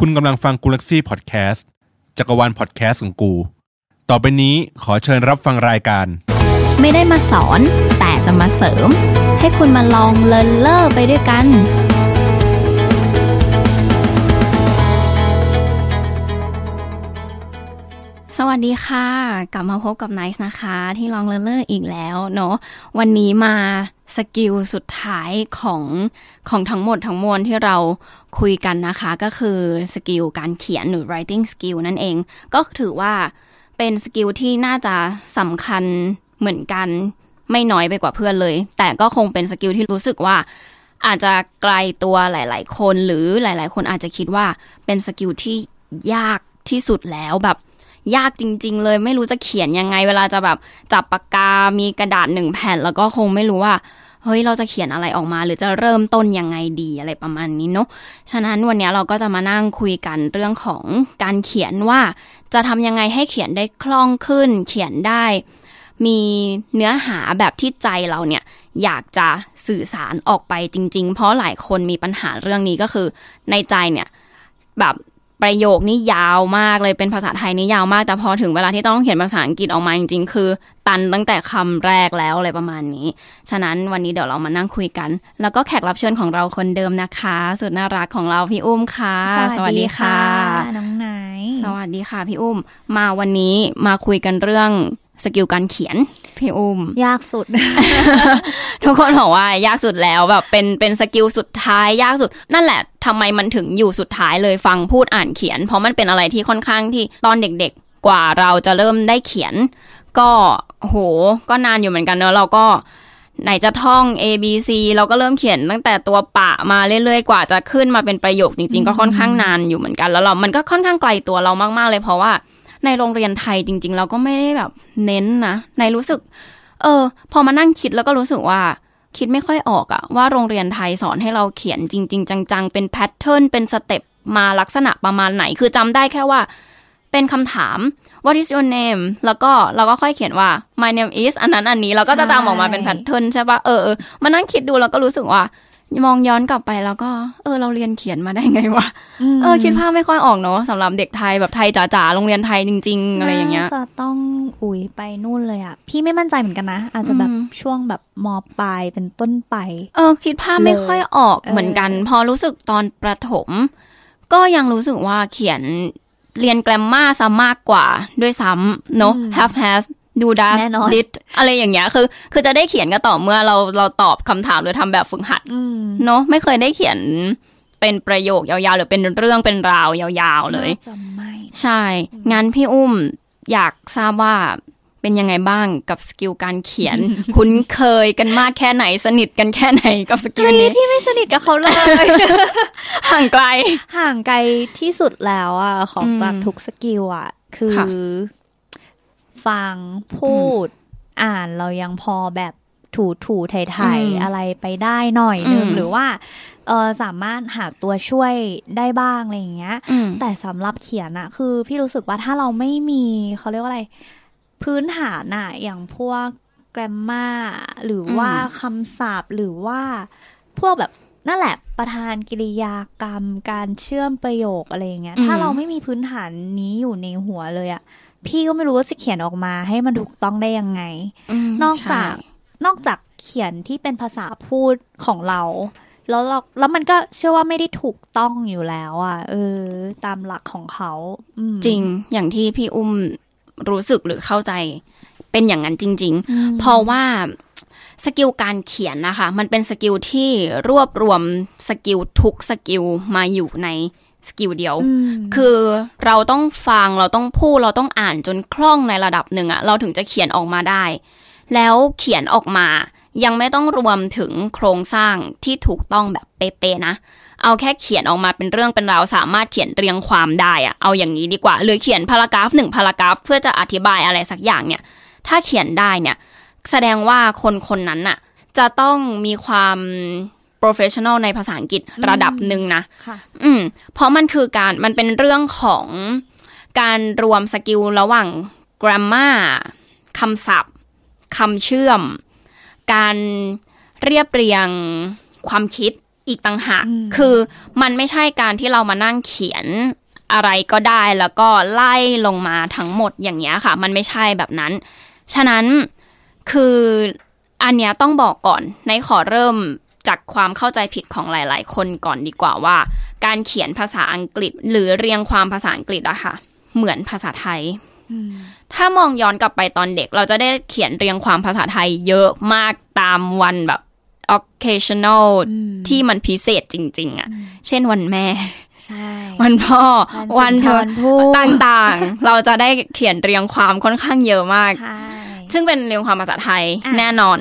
คุณกำลังฟังกูลักซี่พอดแคสต์จักรวาลพอดแคสต์ของกู ต่อไปนี้ขอเชิญรับฟังรายการ ไม่ได้มาสอนแต่จะมาเสริม ให้คุณมาลองเลินเล่อไปด้วยกัน สวัสดีค่ะ กลับมาพบกับไนซ์นะคะ ที่ลองเลินเลออีกแล้วเนาะวันนี้มา skill สุดท้ายของของทั้งหมดทั้งมวลที่เราคุยกันนะคะ ก็คือ skill การเขียนหรือ writing skill นั่นเอง ก็ถือว่าเป็น skill ที่น่าจะสำคัญเหมือนกันไม่น้อยไปกว่าเพื่อนเลย แต่ก็คงเป็น skill ที่รู้สึกว่าอาจจะไกลตัวหลาย ๆ คนหรือหลาย ๆ คนอาจจะคิดว่าเป็น skill ที่ยากที่สุดแล้วแบบยากจริง ๆ เลยไม่รู้จะเขียนยังไง เวลาจะแบบจับปากกา มีกระดาษหนึ่งแผ่น แล้วก็คงไม่รู้ว่า เฮ้ยเราจะเขียนอะไรออกมา หรือจะเริ่มต้นยังไงดีอะไรประมาณนี้เนาะฉะนั้นวันนี้เราก็จะมานั่งคุยกันเรื่องของการเขียนว่า จะทำยังไงให้เขียนได้คล่องขึ้น เขียนได้ มีเนื้อหาแบบที่ใจเราเนี่ยอยากจะสื่อสารออกไปจริง ๆ เพราะหลายคนมีปัญหาเรื่องนี้ก็คือในใจเนี่ยแบบ ประโยคนี่ยาวมากเลยเป็นภาษาไทยนี่ยาวมาก แต่พอถึงเวลาที่ต้องเขียนภาษาอังกฤษออกมาจริงๆ คือ ตันตั้งแต่คำแรกแล้วอะไรประมาณนี้ ฉะนั้นวันนี้เดี๋ยวเรามานั่งคุยกัน แล้วก็แขกรับเชิญของเราคนเดิมนะคะ สุดน่ารักของเราพี่อุ้มค่ะน้องไนซ์สวัสดีค่ะพี่อุ้ม มาวันนี้มาคุยกันเรื่อง skill การเขียนพี่อุ้มยากสุด ทุกคนบอกว่ายากสุดแล้วแบบเป็นเป็น skill สุดท้ายยากสุด นั่นแหละทำไมมันถึงอยู่สุดท้ายเลยฟังพูดอ่านเขียน เพราะมันเป็นอะไรที่ค่อนข้างที่ตอนเด็กๆ กว่าเราจะเริ่มได้เขียน ก็โหก็นานอยู่เหมือนกันเนอะเราก็ไหนจะท่อง A B C เราก็เริ่มเขียนตั้งแต่ตัวปะมาเรื่อยๆ กว่าจะขึ้นมาเป็นประโยคจริง ๆ ก็ค่อนข้างนานอยู่เหมือนกัน แล้วเรา มันก็ค่อนข้างไกลตัวเรามากๆเลยเพราะว่า ในโรงเรียนไทยจริง ๆ เราก็ไม่ได้แบบเน้นนะในรู้สึก เออ พอมานั่งคิดแล้วก็รู้สึกว่าคิดไม่ค่อยออกอะว่าโรงเรียนไทยสอนให้เราเขียนจริง ๆ จัง ๆ เป็น pattern เป็น step มาลักษณะประมาณไหน คือจำได้แค่ว่า เป็นคำถาม what is your name แล้วก็เราก็ค่อยเขียนว่า my name is อันนั้นอันนี้เราก็จะจำออกมาเป็นแพทเทิร์นใช่ปะเออเออมานั่งคิดดูแล้วก็รู้สึกว่า มองย้อนกลับไปแล้วก็ เออ เราเรียนเขียนมาได้ไงวะเออ คิดภาพไม่ค่อยออกเนาะสำหรับเด็กไทยแบบไทยจ๋าๆโรงเรียนไทยจริง ๆ อะไรอย่างเงี้ยจะต้องอุ๋ยไปนู่นเลยอะ พี่ไม่มั่นใจเหมือนกันนะ อาจจะแบบอืมช่วงแบบมปลายเป็นต้นไป เออ คิดภาพไม่ค่อยออกเออเหมือนกัน พอรู้สึกตอนประถม ก็ยังรู้สึกว่าเขียนเรียนแกรมมาซะมากกว่าด้วยซ้ำเนอะ have has do does แน่นอน did อะไรอย่างเงี้ยคือ คือจะได้เขียนก็ต่อเมื่อเราเราตอบคำถามหรือทำแบบฝึกหัดอืมเนอะไม่เคยได้เขียนเป็นประโยคยาวๆ หรือเป็นเรื่องเป็นราวยาวๆเลยน่าจะไม่ใช่งั้นพี่อุ้มอยากทราบว่าเป็นยังไงบ้างกับสกิลการเขียน คุ้นเคยกันมากแค่ไหนสนิทกันแค่ไหนกับ skill นี้พี่ไม่สนิทกับเขาเลยห่างไกลห่างไกลที่สุดแล้วอะของอืมจากทุก skill อะ คือค่ะ ฟังพูด อ่านเรายังพอแบบถูถูไทยๆอะไรไปได้หน่อยนึงอืมหรือว่าเออสามารถหาตัวช่วยได้บ้างอะไรอย่างเงี้ยอืมแต่สำหรับเขียนอะคือพี่รู้สึกว่าถ้าเราไม่มีเขาเรียกว่าอะไร พื้นฐานอะอย่างพวกแกรมมาหรือว่าคำศัพท์หรือว่าพวกแบบนั่นแหละประธานกริยากรรม การเชื่อมประโยคอะไรอย่างเงี้ยอืมถ้าเราไม่มีพื้นฐานนี้อยู่ในหัวเลยอะ พี่ก็ไม่รู้ว่าจะเขียนออกมาให้มันถูกต้องได้ยังไงมนอกจากใช่นอกจากเขียนที่เป็นภาษาพูดของเรา แล้วเราแล้วมันก็เชื่อว่าไม่ได้ถูกต้องอยู่แล้วอะ เออ ตามหลักของเขาอืมจริงอย่างที่พี่อุ้มรู้สึกหรือเข้าใจ เป็นอย่างนั้นจริงอืมๆเพราะว่า skill การเขียนนะคะ มันเป็น skill ที่รวบรวม skill ทุก skill มาอยู่ใน skill เดียวอืมคือเราต้องฟังเราต้องพูดเราต้องอ่านจนคล่องในระดับหนึ่งอะเราถึงจะเขียนออกมาได้ แล้วเขียนออกมายังไม่ต้องรวมถึงโครงสร้างที่ถูกต้องแบบเป๊ะๆนะ เอาแค่เขียนออกมาเป็นเรื่องเป็นราวสามารถเขียนเรียงความได้อะเอาอย่างนี้ดีกว่า หรือเขียนพารากราฟหนึ่งพารากราฟเพื่อจะอธิบายอะไรสักอย่างเนี่ย ถ้าเขียนได้เนี่ย แสดงว่าคนคนนั้นน่ะ จะต้องมีความ professional ในภาษาอังกฤษระดับหนึ่งนะค่ะอืมเพราะมันคือการมันเป็นเรื่องของการรวมสกิลระหว่าง grammar คำศัพท์คำเชื่อม การเรียบเรียงความคิดอีกต่างหาก คือมันไม่ใช่การที่เรามานั่งเขียนอะไรก็ได้แล้วก็ไล่ลงมาทั้งหมดอย่างเงี้ยค่ะ มันไม่ใช่แบบนั้น ฉะนั้นคืออันเนี้ยต้องบอกก่อนในขอเริ่ม จากความเข้าใจผิดของหลาย ๆ คนก่อนดีกว่าว่า การเขียนภาษาอังกฤษ หรือเรียงความภาษาอังกฤษอะค่ะ เหมือนภาษาไทยถ้ามองย้อนกลับไปตอนเด็ก เราจะได้เขียนเรียงความภาษาไทยเยอะมากตามวันแบบ occasional ที่มันพิเศษจริง ๆอะเช่นวันแม่ใช่วันพ่อ วันเธอพูดต่างๆ เราจะได้เขียนเรียงความค่อนข้างเยอะมากใช่ซึ่งเป็นเรียงความภาษาไทยอะแน่นอน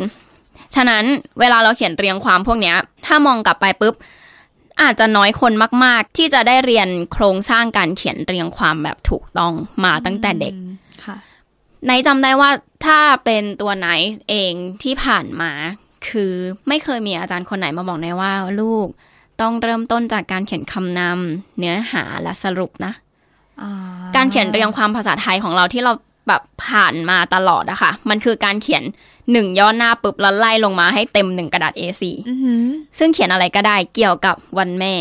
ฉะนั้นเวลาเราเขียนเรียงความพวกเนี้ยถ้ามองกลับไปปุ๊บ อาจจะน้อยคนมาก ๆ ที่จะได้เรียนโครงสร้างการเขียนเรียงความแบบถูกต้องมาตั้งแต่เด็กอืมค่ะไนท์จำได้ว่าถ้าเป็นตัวไนท์เองที่ผ่านมา คือไม่เคยมีอาจารย์คนไหนมาบอกไนท์ว่าลูกต้องเริ่มต้นจากการเขียนคำนำเนื้อหาและสรุปนะอ่าการเขียนเรียงความภาษาไทยของเราที่เราแบบผ่านมาตลอดอะค่ะ มันคือการเขียน หนึ่งย่อหน้าปุ๊บแล้วไล่ลงมาให้เต็มหนึ่งกระดาษ A4 อือหือซึ่งเขียนอะไรก็ได้เกี่ยวกับวันแม่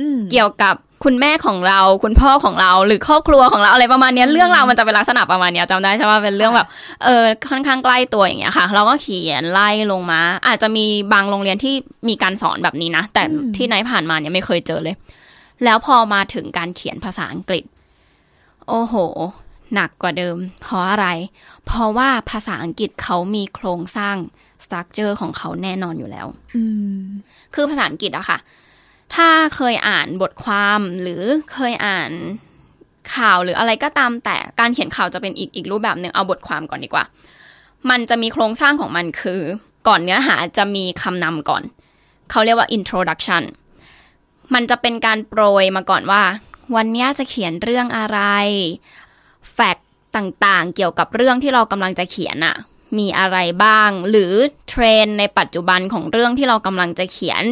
อืมเกี่ยวกับคุณแม่ของเราคุณพ่อของเราหรือครอบครัวของเราอะไรประมาณเนี้ยเรื่องราวมันจะเป็นลักษณะประมาณเนี้ยจำได้ใช่ไหมเป็นเรื่องแบบเออค่อนข้างใกล้ตัวอย่างเงี้ยค่ะ เราก็เขียนไล่ลงมา อาจจะมีบางโรงเรียนที่มีการสอนแบบนี้นะ แต่ที่ไหนผ่านมาเนี่ยไม่เคยเจอเลย แล้วพอมาถึงการเขียนภาษาอังกฤษ โอ้โห หนักกว่าเดิม เพราะอะไร เพราะว่าภาษาอังกฤษเขามีโครงสร้างสตรัคเจอร์ของเขาแน่นอนอยู่แล้วอืมคือภาษาอังกฤษอะค่ะ ถ้าเคยอ่านบทความหรือเคยอ่านข่าวหรืออะไรก็ตามแต่การเขียนข่าวจะเป็นอีกอีกรูปแบบหนึ่งเอาบทความก่อนดีกว่า มันจะมีโครงสร้างของมันคือ ก่อนเนื้อหาจะมีคำนำก่อน เขาเรียกว่า introduction มันจะเป็นการโปรยมาก่อนว่า วันนี้จะเขียนเรื่องอะไร แฟกต์ต่างๆ เกี่ยวกับเรื่องที่เรากำลังจะเขียนอะมีอะไรบ้าง หรือเทรนด์ในปัจจุบันของเรื่องที่เรากำลังจะเขียน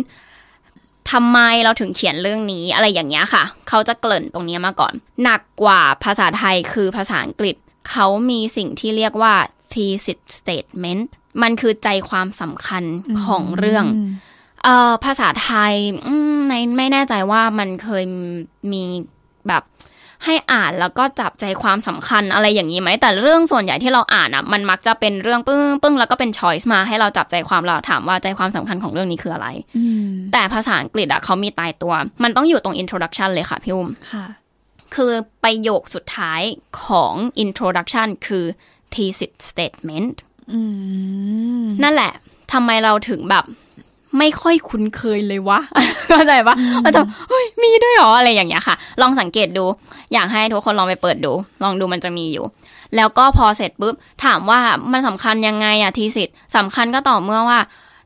ทำไมเราถึงเขียนเรื่องนี้อะไรอย่างเงี้ยค่ะ เขาจะเกริ่นตรงนี้มาก่อน หนักกว่าภาษาไทยคือภาษาอังกฤษ เขามีสิ่งที่เรียกว่า thesis statement มันคือใจความสำคัญของเรื่องเอ่อภาษาไทยอืมไม่ไม่แน่ใจว่ามันเคยมีแบบ ให้อ่านแล้วก็จับใจความสำคัญอะไรอย่างนี้ไหม แต่เรื่องส่วนใหญ่ที่เราอ่านอะมันมักจะเป็นเรื่องปึ้งปึ้งแล้วก็เป็นช้อยส์มาให้เราจับใจความเราถามว่าใจความสำคัญของเรื่องนี้คืออะไรอืมแต่ภาษาอังกฤษอะเขามีตายตัว มันต้องอยู่ตรง introduction เลยค่ะพี่อุ้มค่ะคือประโยคสุดท้ายของ introduction คือ thesis statement อืมนั่นแหละทำไมเราถึงแบบ ไม่ค่อยคุ้นเคยเลยวะเข้าใจปะมันจะเฮ้ยมีด้วยเหรออะไรอย่างเงี้ยค่ะ ลองสังเกตดู อยากให้ทุกคนลองไปเปิดดู ลองดูมันจะมีอยู่ แล้วก็พอเสร็จปุ๊บถามว่ามันสำคัญยังไงอะ thesis สำคัญก็ต่อเมื่อว่า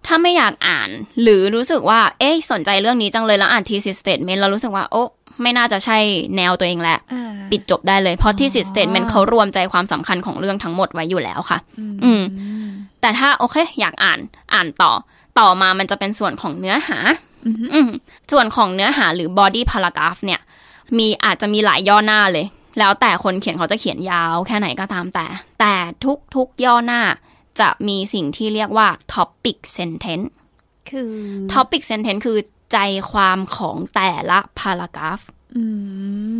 ถ้าไม่อยากอ่าน หรือรู้สึกว่า เอ๊ะสนใจเรื่องนี้จังเลยแล้วอ่าน thesis statement เรารู้สึกว่าโอ๊ะไม่น่าจะใช่แนวตัวเองแหละอ่าปิดจบได้เลย เพราะ thesis statement เขารวมใจความสำคัญของเรื่องทั้งหมดไว้อยู่แล้วค่ะ อืมแต่ถ้าโอเค อยากอ่านอ่านต่อ ต่อมามันจะเป็นส่วนของเนื้อหาอืมส่วนของเนื้อหาหรือ body paragraph เนี่ย มีอาจจะมีหลายย่อหน้าเลย แล้วแต่คนเขียนเขาจะเขียนยาวแค่ไหนก็ตามแต่ แต่ทุกทุกย่อหน้าจะมีสิ่งที่เรียกว่า topic sentence คือ topic sentence คือใจความของแต่ละ paragraph อื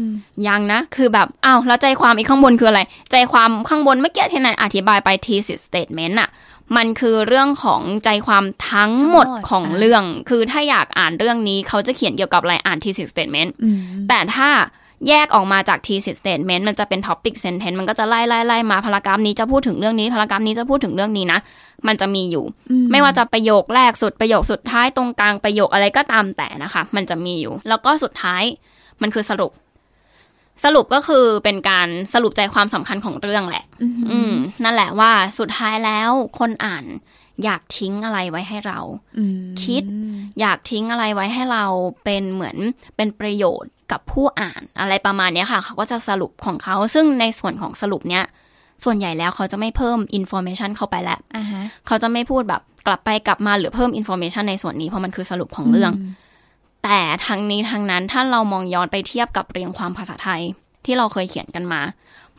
มยังนะ คือแบบอ้าวแล้วใจความอีกข้างบนคืออะไร ใจความข้างบนเมื่อกี้ที่นายอธิบายไป thesis statement อะ มันคือเรื่องของใจความทั้งหมดทั้งหมดของอ่าเรื่อง คือถ้าอยากอ่านเรื่องนี้เขาจะเขียนเกี่ยวกับอะไรอ่าน thesis statement อืมแต่ถ้าแยกออกมาจาก thesis statement มันจะเป็น topic sentence มันก็จะไล่ไล่ไล่มาพารากราฟนี้จะพูดถึงเรื่องนี้พารากราฟนี้จะพูดถึงเรื่องนี้นะ มันจะมีอยู่ ไม่ว่าจะประโยคแรกสุดประโยคสุดท้ายตรงกลางประโยคอะไรก็ตามแต่นะคะ มันจะมีอยู่ แล้วก็สุดท้ายมันคือสรุป สรุปก็คือเป็นการสรุปใจความสำคัญของเรื่องแหละ อืม นั่นแหละว่าสุดท้ายแล้วคนอ่านอยากทิ้งอะไรไว้ให้เราอืมคิด อยากทิ้งอะไรไว้ให้เราเป็นเหมือนเป็นประโยชน์กับผู้อ่านอะไรประมาณเนี้ยค่ะ เขาก็จะสรุปของเขา ซึ่งในส่วนของสรุปเนี้ย ส่วนใหญ่แล้วเขาจะไม่เพิ่ม information เข้าไปแล้วอ่าฮะเขาจะไม่พูดแบบกลับไปกลับมาหรือเพิ่ม information ในส่วนนี้เพราะมันคือสรุปของเรื่อง แต่ทั้งนี้ทั้งนั้นถ้าเรามองย้อนไปเทียบกับเรียงความภาษาไทยที่เราเคยเขียนกันมา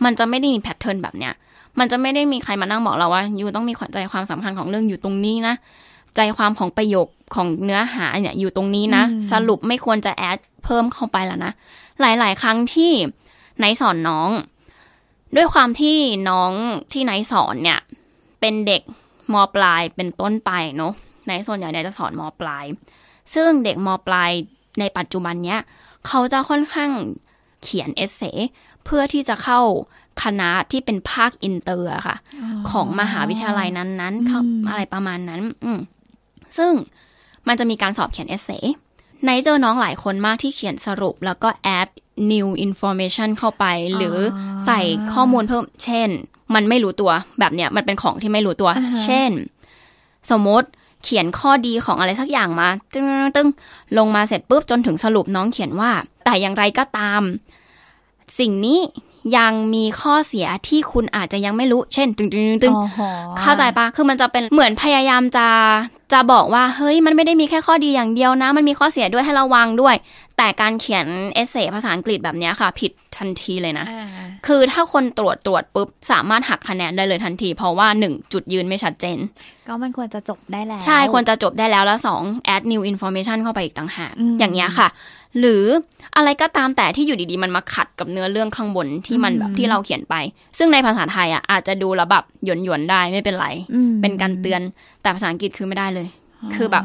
มันจะไม่ได้มี pattern แบบเนี้ย มันจะไม่ได้มีใครมานั่งบอกเราว่า you ต้องมีใจความสำคัญของเรื่องอยู่ตรงนี้นะ ใจความของประโยคของเนื้อหาเนี่ยอยู่ตรงนี้นะอืมสรุปไม่ควรจะ add เพิ่มเข้าไปแล้วนะ หลาย ๆ ครั้งที่ไนท์สอนน้อง ด้วยความที่น้องที่ไนท์สอนเนี่ย เป็นเด็กมปลายเป็นต้นไปเนาะไนท์ส่วนใหญ่เนี่ยจะสอนมปลาย ซึ่งเด็กมปลายในปัจจุบันเนี้ยเขาจะค่อนข้างเขียน essay เพื่อที่จะเข้าคณะที่เป็นภาคอินเตอร์อะค่ะของมหาวิทยาลัยนั้นๆเข้าอืมอะไรประมาณนั้น อืมซึ่งมันจะมีการสอบเขียน essay ไนท์เจอน้องหลายคนมากที่เขียนสรุป แล้วก็ add new information เข้าไป หรือใส่ข้อมูลเพิ่ม เช่น มันไม่รู้ตัวแบบเนี้ยมันเป็นของที่ไม่รู้ตัวอ่าฮะเช่น สมมติ เขียนข้อดีของอะไรสักอย่างมาตึ้งตึ้งลงมาเสร็จปุ๊บจนถึงสรุปน้องเขียนว่า แต่อย่างไรก็ตาม สิ่งนี้ ยังมีข้อเสียที่คุณอาจจะยังไม่รู้ เช่น ตึงตึงตึงอ๋อหอเข้าใจปะคือมันจะเป็นเหมือนพยายามจะจะบอกว่าเฮ้ยมันไม่ได้มีแค่ข้อดีอย่างเดียวนะ มันมีข้อเสียด้วยให้ระวังด้วย แต่การเขียนเอเซภาษาอังกฤษแบบเนี้ยค่ะ ผิดทันทีเลยนะอ่าคือถ้าคนตรวจตรวจปุ๊บ สามารถหักคะแนนได้เลยทันที เพราะว่าหนึ่งจุดยืนไม่ชัดเจน ก็มันควรจะจบได้แล้ว ใช่ ควรจะจบได้แล้วแล้วสอง add new information เข้าไปอีกต่างหากอืมอย่างเงี้ยค่ะ หรืออะไรก็ตามแต่ที่อยู่ดีๆ มันมาขัดกับเนื้อเรื่องข้างบนที่มันแบบที่เราเขียนไป ซึ่งในภาษาไทยอะอาจจะดูแล้วแบบหยวนๆได้ไม่เป็นไรอืมเป็นการเตือนแต่ภาษาอังกฤษคือไม่ได้เลย คือแบบ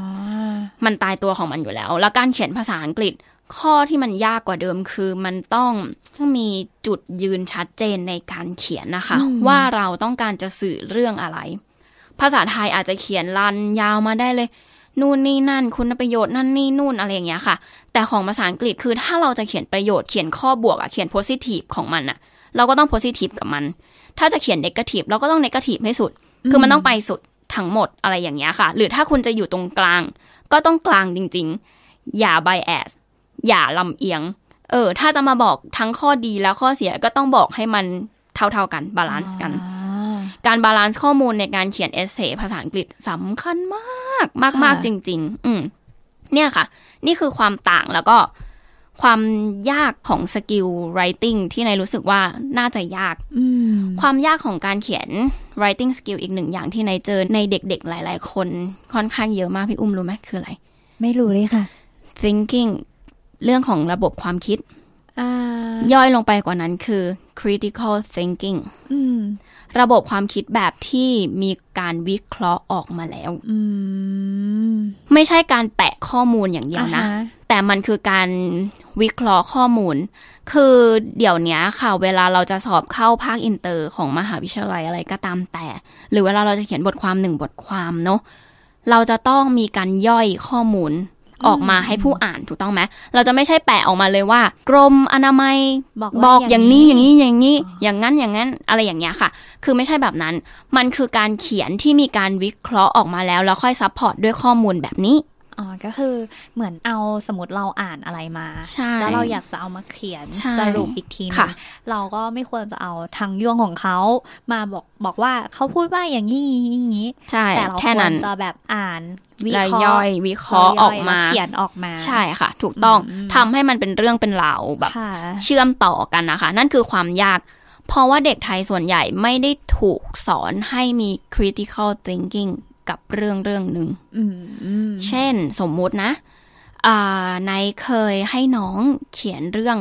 มันตายตัวของมันอยู่แล้ว แล้วการเขียนภาษาอังกฤษ ข้อที่มันยากกว่าเดิมคือมันต้องมีจุดยืนชัดเจนในการเขียนนะคะอืมว่าเราต้องการจะสื่อเรื่องอะไร ภาษาไทยอาจจะเขียนลันยาวมาได้เลยนู่นนี่นั่น คุณประโยชน์นั่นนี่นู่นอะไรอย่างเงี้ยค่ะ แต่ของภาษาอังกฤษคือถ้าเราจะเขียนประโยชน์เขียนข้อบวกอะเขียน positive ของมันอะเราก็ต้อง positive กับมัน ถ้าจะเขียน negative เราก็ต้อง negative ให้สุด คือมันต้องไปสุดทั้งหมดอะไรอย่างเงี้ยค่ะ หรือถ้าคุณจะอยู่ตรงกลาง ก็ต้องกลางจริง ๆ อย่า bias อย่าลำเอียง เออ ถ้าจะมาบอกทั้งข้อดีและข้อเสียก็ต้องบอกให้มันเท่าๆกัน balance กันอ่าการ balance ข้อมูลในการเขียน essay ภาษาอังกฤษสำคัญมากมากมากค่ะจริง ๆ อืม เนี่ยค่ะ นี่คือความต่างแล้วก็ความยากของสกิล writing ที่นายรู้สึกว่าน่าจะยากอืมความยากของการเขียน writing skill อีกหนึ่งอย่างที่นายเจอในเด็กๆ หลาย ๆ คนค่อนข้างเยอะมากพี่อุ้มรู้ไหมคืออะไร ไม่รู้เลยค่ะ thinking เรื่องของระบบความคิดอ่า ย่อยลงไปกว่านั้นคือ critical thinking อืมระบบความคิดแบบที่มีการวิเคราะห์ออกมาแล้วอืมไม่ใช่การแปะข้อมูลอย่างเดียวนะอ่าฮแต่มันคือการวิเคราะห์ข้อมูล คือเดี๋ยวนี้ค่ะ เวลาเราจะสอบเข้าภาคอินเตอร์ของมหาวิทยาลัยอะไรก็ตามแต่ หรือเวลาเราจะเขียนบทความหนึ่งบทความเนาะเราจะต้องมีการย่อยข้อมูล ออกมาให้ผู้อ่านถูกต้องไหมเราจะไม่ใช่แปะออกมาเลยว่า กรมอนามัยบอกว่าบอกอย่างนี้อย่างนี้นี้อย่างนี้อย่างนั้นอย่างนั้นอะไรอย่างเงี้ยค่ะ คือไม่ใช่แบบนั้น มันคือการเขียนที่มีการวิเคราะห์ออกมาแล้ว แล้วค่อย support ด้วยข้อมูลแบบนี้ อ๋อ ก็คือเหมือนเอาสมมติเราอ่านอะไรมาใช่แล้วเราอยากจะเอามาเขียนใช่สรุปอีกทีนึค่ะงเราก็ไม่ควรจะเอาทางย่วงของเขามาบอกบอกว่าเขาพูดว่าอย่างนี้อย่างนี้ใช่แต่เราแค่ควนั้รนจะแบบอ่านวิแล้วเคราะย่อห์ยวิเคราะห์ออกมาแล้วเขียนออกมา ใช่ค่ะ ถูกต้องอืมทำให้มันเป็นเรื่องเป็นราวแบบค่ะเชื่อมต่อกันนะคะ นั่นคือความยาก เพราะว่าเด็กไทยส่วนใหญ่ไม่ได้ถูกสอนให้มี critical thinking กับเรื่องเรื่องหนึ่งอืมอืมเช่นสมมุตินะอ่านายเคยให้น้องเขียนเรื่อง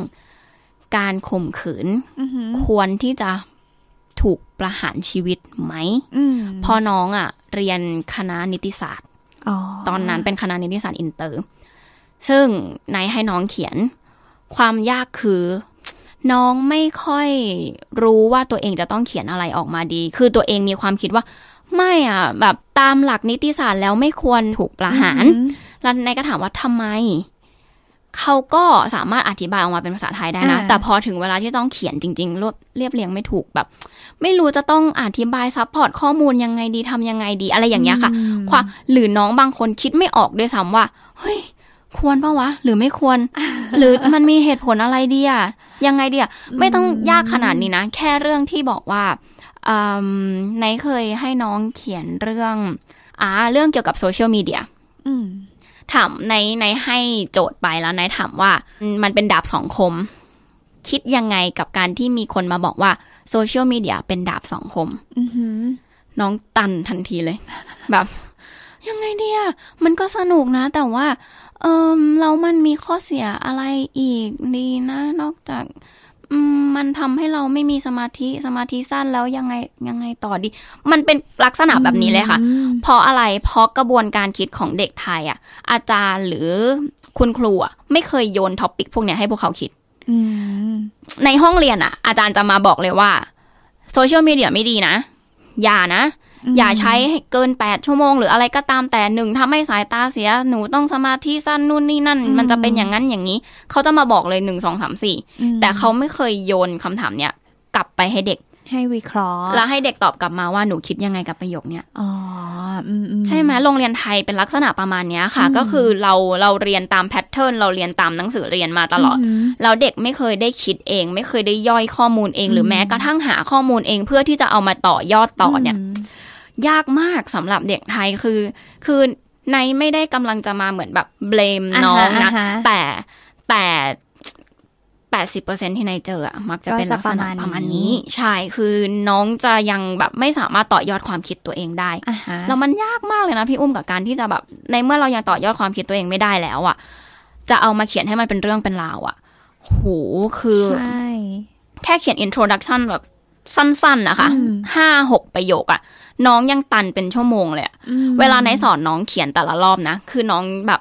การข่มขืนอือหือควรที่จะถูกประหารชีวิตไหมอืมพอน้องอะ่ะ เรียนคณะนิติศาสตร์อ๋อตอนนั้นเป็นคณะนิติศาสตร์อินเตอร์ ซึ่งนายให้น้องเขียน ความยากคือ น้องไม่ค่อยรู้ว่าตัวเองจะต้องเขียนอะไรออกมาดี คือตัวเองมีความคิดว่า ไม่อะ แบบตามหลักนิติศาสตร์แล้วไม่ควรถูกประหารอืมแล้วไนท์ก็ถามว่าทำไม เขาก็สามารถอธิบายออกมาเป็นภาษาไทยได้นะอ่าแต่พอถึงเวลาที่ต้องเขียนจริงๆรวบเรียบเรียงไม่ถูกแบบ ไม่รู้จะต้องอธิบาย support ข้อมูลยังไงดีทำยังไงดี อะไรอย่างเงี้ยค่ะอืมความหรือน้องบางคนคิดไม่ออกด้วยซ้ำว่า เฮ้ย ควรปะวะ หรือไม่ควร หรือมันมีเหตุผลอะไรดีอะยังไงดีอะไม่ต้องยากขนาดนี้นะ แค่เรื่องที่บอกว่าอืม ไหนเคยให้น้องเขียนเรื่องอ่าเรื่องเกี่ยวกับโซเชียลมีเดียอืมถามในในให้โจทย์ไปแล้วนายถามว่าอืมมันเป็นดาบสองคม คิดยังไงกับการที่มีคนมาบอกว่าโซเชียลมีเดียเป็นดาบสองคมอือหือน้องตันทันทีเลย แบบ ยังไงดีอะมันก็สนุกนะ แต่ว่า เออเรามันมีข้อเสียอะไรอีกดีนะ นอกจากอื มมันทำให้เราไม่มีสมาธิสมาธิสั้นแล้วยังไงยังไงต่อดี มันเป็นลักษณะแบบนี้เลยค่ะอืมเพราะอะไรเพราะกระบวนการคิดของเด็กไทยอะ อาจารย์หรือคุณครูอะไม่เคยโยน topic พวกเนี้ยให้พวกเขาคิดอืมในห้องเรียนอะ อาจารย์จะมาบอกเลยว่า social media ไม่ดีนะ อย่านะ อย่าใช้ให้เกิน 8 ชั่วโมง หรืออะไรก็ตามแต่หนึ่งทำให้สายตาเสียหนูต้องสมาธิสั้นนู่นนี่นั่น มันจะเป็นอย่างนั้นอย่างนี้ เขาจะมาบอกเลยหนึ่งสองสามสี่อืมแต่เขาไม่เคยโยนคำถามเนี้ยกลับไปให้เด็กให้วิเคราะห์ แล้วให้เด็กตอบกลับมาว่าหนูคิดยังไงกับประโยคเนี้ยอ๋ออืมอืใช่ไหมโรงเรียนไทยเป็นลักษณะประมาณเนี้ยค่ะอืมก็คือเราเราเรียนตามแพทเทิร์นเราเรียนตามหนังสือเรียนมาตลอดมแล้วเด็กไม่เคยได้คิดเอง ไม่เคยได้ย่อยข้อมูลเอง หรือมแม้กระทั่งหาข้อมูลเองเพื่อที่จะเอามาต่อยอดต่อเนี่ยม ยากมากสำหรับเด็กไทยคือ คือในไม่ได้กำลังจะมาเหมือนแบบเบลมน้องนะาฮาฮแต่แต่แปดสิบเปอร์เซ็นที่นายเจออะมักจะเป็นก็จะลักษณะปประระมามาณณนี้นี้ ใช่ คือน้องจะยังแบบไม่สามารถต่อยอดความคิดตัวเองได้อ่าฮะแล้วมันยากมากเลยนะพี่อุ้มกับการที่จะแบบ ในเมื่อเรายังต่อยอดความคิดตัวเองไม่ได้แล้วอะจะเอามาเขียนให้มันเป็นเรื่องเป็นราวอะโห คือใช่แค่เขียน introduction แบบสั้นๆนะคะอืมห้าหกประโยคอะ น้องยังตันเป็นชั่วโมงเลยอะอืมเวลาไหนสอนน้องเขียนแต่ละรอบนะ คือน้องแบบ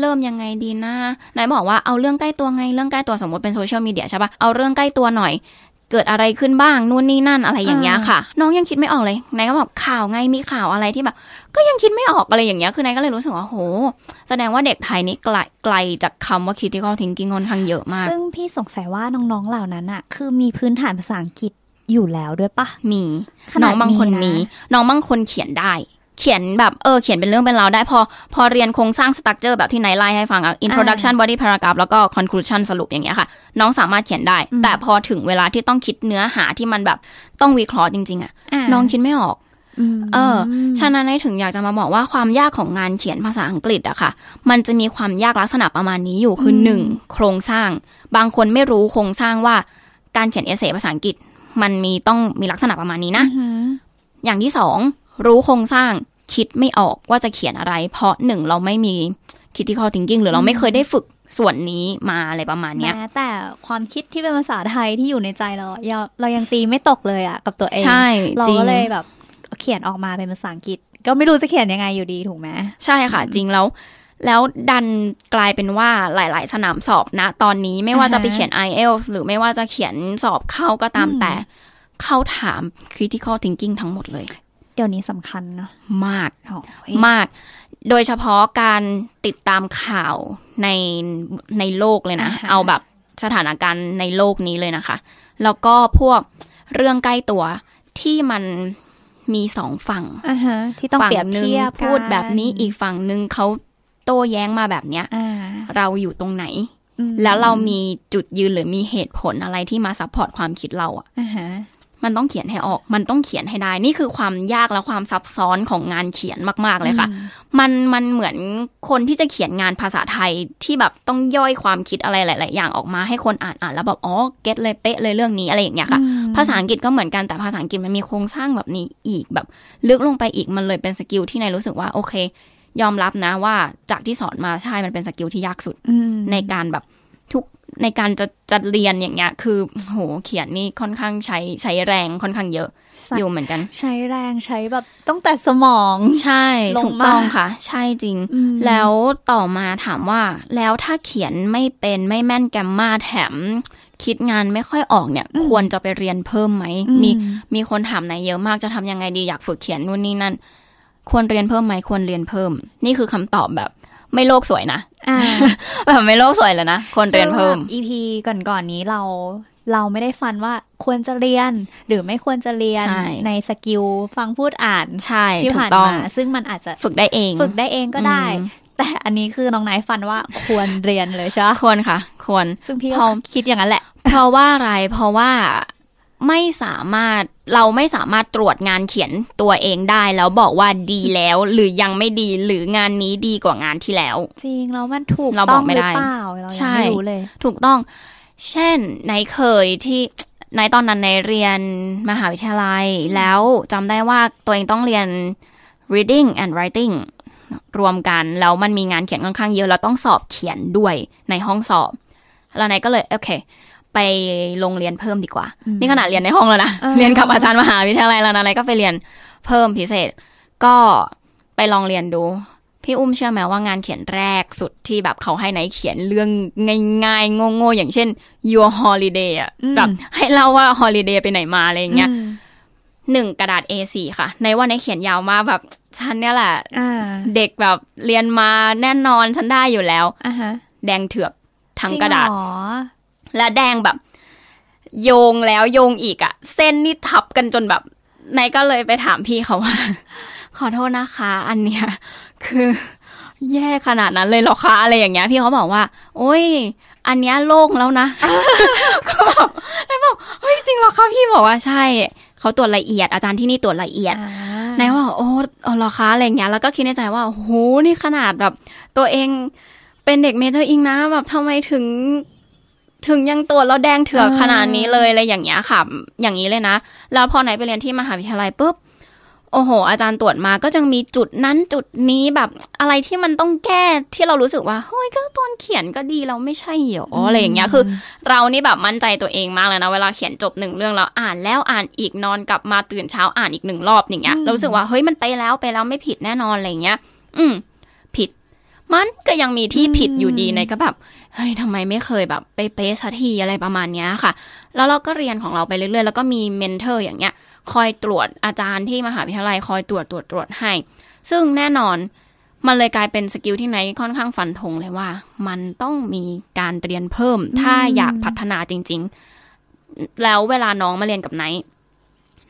เริ่มยังไงดีนะไหนบอกว่าเอาเรื่องใกล้ตัวไงเรื่องใกล้ตัวสมมติเป็นโซเชียลมีเดียใช่ปะเอาเรื่องใกล้ตัวหน่อย เกิดอะไรขึ้นบ้างนู่นนี่นั่นอะไรอย่างเงี้ยค่ะ น้องยังคิดไม่ออกเลยไหนก็บอกข่าวไงมีข่าวอะไรที่แบบ ก็ยังคิดไม่ออกอะไรอย่างเงี้ยคือนายก็เลยรู้สึกว่าโห แสดงว่าเด็กไทยนี่ไกลไกลจากคำว่า critical thinking ค่อนข้างเยอะมาก ซึ่พี่สงสัยว่าน้องๆเหล่านั้นอะคือมีพื้นฐานภาษาอังกฤษ อยู่แล้วด้วยปะมีขนาดน้องบางคนมีมีนะน้องบางคนเขียนได้ เขียนแบบเออเขียนเป็นเรื่องเป็นราวได้พอ พอเรียนโครงสร้าง structure แบบที่ไนท์ไล่ให้ฟังอะ introduction body paragraph แล้วก็ conclusion สรุปอย่างเงี้ยค่ะ น้องสามารถเขียนได้อืมแต่พอถึงเวลาที่ต้องคิดเนื้อหาที่มันแบบต้องวิเคราะห์จริง ๆอะะน้องคิดไม่ออกมเออ ฉะนั้นไนท์ถึงอยากจะมาบอกว่าความยากของงานเขียนภาษาอังกฤษอะค่ะ มันจะมีความยากลักษณะประมาณนี้อยู่คือหนึ่งโครงสร้าง บางคนไม่รู้โครงสร้างว่าการเขียนเอเซภาษาอังกฤษ มันมีต้องมีลักษณะประมาณนี้นะอือหืออย่างที่สองรู้โครงสร้างคิดไม่ออกว่าจะเขียนอะไร เพราะหนึ่งเราไม่มี critical thinking หรือเราไม่เคยได้ฝึกส่วนนี้มาอะไรประมาณเนี้ยแม้แต่ความคิดที่เป็นภาษาไทยที่อยู่ในใจเราอะเราเรายังตีไม่ตกเลยอะกับตัวเองใช่เราจริงก็เลยแบบเขียนออกมาเป็นภาษาอังกฤษ ก็ไม่รู้จะเขียนยังไงอยู่ดีถูกไหมใช่ค่ะ จริงแล้ว แล้วดันกลายเป็นว่าหลาย ๆ สนามสอบนะ ตอนนี้ไม่ว่าจะไปเขียน IELTS หรือไม่ว่าจะเขียนสอบเข้าก็ตามอืมแต่เขาถาม critical thinking ทั้งหมดเลย เดี๋ยวนี้สำคัญเนาะมากโอ้ยมาก โดยเฉพาะการติดตามข่าวในในโลกเลยนะอ่าฮะเอาแบบสถานการณ์ในโลกนี้เลยนะคะ แล้วก็พวกเรื่องใกล้ตัวที่มันมีสองฝั่งอ่าฮะที่ต้องฝั่เปรียบหนึ่งเทียบกันพูดแบบนี้อีกฝั่งหนึ่งเขา โต้แย้งมาแบบเนี้ยอ่าเราอยู่ตรงไหนอืมแล้วเรามีจุดยืนหรือมีเหตุผลอะไรที่มา support ความคิดเราอะอ่าฮะมันต้องเขียนให้ออก มันต้องเขียนให้ได้ นี่คือความยากและความซับซ้อนของงานเขียนมาก ๆ เลยค่ะอืมมัน มันเหมือนคนที่จะเขียนงานภาษาไทยที่แบบต้องย่อยความคิดอะไรหลาย ๆ อย่างออกมาให้คนอ่านอ่านแล้วแบบ อ๋อ get เลยเป๊ะเลยเรื่องนี้อะไรอย่างเงี้ยค่ะอืมภาษาอังกฤษก็เหมือนกัน แต่ภาษาอังกฤษมันมีโครงสร้างแบบนี้อีกแบบ ลึกลงไปอีก มันเลยเป็น skill ที่ไนท์รู้สึกว่าโอเค ยอมรับนะว่าจากที่สอนมาใช่มันเป็น skill ที่ยากสุดอืมในการแบบทุกในการจะจะเรียนอย่างเงี้ย คือโหเขียนนี่ค่อนข้างใช้ใช้แรงค่อนข้างเยอะใช่อยู่เหมือนกัน ใช้แรงใช้แบบตั้งแต่สมอง ใช่ลงถูกต้องมาค่ะ ใช่จริงอืมแล้วต่อมาถามว่า แล้วถ้าเขียนไม่เป็นไม่แม่นแกมมาแถม คิดงานไม่ค่อยออกเนี่ย ควรจะไปเรียนเพิ่มไหมอืมมีมีคนถามนายเยอะมากจะทำยังไงดีอยากฝึกเขียนนู่นนี่นั่น ควรเรียนเพิ่มไหมควรเรียนเพิ่ม นี่คือคำตอบแบบไม่โลกสวยนะอ่าแบบไม่โลกสวยเลยนะควรเรียนเพิ่มซึ่งแบบ EP ก่อนๆนี้เราเราไม่ได้ฟันว่าควรจะเรียนหรือไม่ควรจะเรียนใช่ในสกิลฟังพูดอ่านใช่ที่ถูผ่ากนต้องมาซึ่งมันอาจจะฝึกได้เอง ฝึกได้เองก็ได้อืมแต่อันนี้คือน้องไนท์ฟันว่าควรเรียนเลยใช่ปะควรค่ะ ควรซึ่งพี่พก็อคิดอย่างนั้นแหละ เพราะว่าอะไรเพราะว่า ไม่สามารถเราไม่สามารถตรวจงานเขียนตัวเองได้ แล้วบอกว่าดีแล้ว หรือยังไม่ดีหรืองานนี้ดีกว่างานที่แล้ว จริงแล้วมันถูกเราต้บอองกไม่หรืได้อเปล่าเราใช่ยังไม่รู้เลย ถูกต้อง เช่นในเคยที่ในตอนนั้นในเรียนมหาวิทยาลัย แล้วจำได้ว่าตัวเองต้องเรียน reading and writing รวมกัน แล้วมันมีงานเขียนค่อนข้างเยอะเราต้องสอบเขียนด้วยในห้องสอบ แล้วนายก็เลย โอเค ไปโรงเรียนเพิ่มดีกว่า นี่ขนาดเรียนในห้องแล้วนะเออเรียนกับอาจารย์มหาวิทยาลัยแล้วนะนายก็ไปเรียนเพิ่มพิเศษ ก็ไปลองเรียนดู พี่อุ้มเชื่อไหมว่างานเขียนแรกสุดที่แบบเขาให้ไหนเขียนเรื่องง่ายๆโง่ๆอย่างเช่น your holiday อะอืมแบบให้เล่าว่า holiday ไปไหนมาอะไรอย่างเงี้ยอืมหนึ่งกระดาษ A4 ค่ะ ในว่าในเขียนยาวมากแบบฉันเนี่ยแหละอ่าเด็กแบบเรียนมาแน่นอนฉันได้อยู่แล้วอ่าฮะแดงเถือกทั้งกระดาษจงเหอ และแดงแบบ โยงแล้วโยงอีกอะเส้นนี่ทับกันจนแบบนายก็เลยไปถามพี่เขาว่า ขอโทษนะคะ อันเนี้ยคือแย่ขนาดนั้นเลยเหรอคะอะไรอย่างเงี้ย พี่เขาบอกว่า โอ้ย อันเนี้ยโล่งแล้วนะก็แบบนายบอกเฮ้ยจริงเหรอคะพี่บอกว่าใช่เขาตรวจละเอียดอาจารย์ที่นี่ตรวจละเอียดอ่นายว่าโอ้เออเหรอคะอะไรอย่างเงี้ยแล้วก็คิดในใจว่าโอ้โหนี่ขนาดแบบ ตัวเองเป็นเด็กเมเจอร์อิงนะแบบทำไมถึง ถึงยังตรวจแล้วแดงเถือกขนาดนี้เลยอะไรอย่างเงี้ยค่ะ อย่างนี้เลยนะ แล้วพอไหนไปเรียนที่มหาวิทยาลัยปุ๊บ โอ้โห อาจารย์ตรวจมาก็จะมีจุดนั้นจุดนี้แบบอะไรที่มันต้องแก้ที่เรารู้สึกว่าเฮ้ยก็ตอนเขียนก็ดีเราไม่ใช่เหรออะไรอย่างเงี้ยคือ เรานี่แบบมั่นใจตัวเองมากเลยนะ เวลาเขียนจบหนึ่งเรื่องแล้วอ่านแล้วอ่านอีกนอนกลับมาตื่นเช้าอ่านอีกหนึ่งรอบอย่างเงี้ยอืมเรารู้สึกว่าเฮ้ยมันไปแล้วไปแล้วไม่ผิดแน่นอนอะไรอย่างเงี้ย อืม ผิด มันก็ยังมีที่ผิดอยู่ดีในก็แบบ เฮ้ยทำไมไม่เคยแบบไปเป๊ะสักทีอะไรประมาณเนี้ยค่ะ แล้วเราก็เรียนของเราไปเรื่อยๆ แล้วก็มี mentor อย่างเงี้ย คอยตรวจอาจารย์ที่มหาวิทยาลัยคอยตรวจตรวจตรวจให้ ซึ่งแน่นอนมันเลยกลายเป็น skill ที่ไนท์ค่อนข้างฟันธงเลยว่า มันต้องมีการเรียนเพิ่ม ถ้าอยากพัฒนาจริง ๆ แล้วเวลาน้องมาเรียนกับไนท์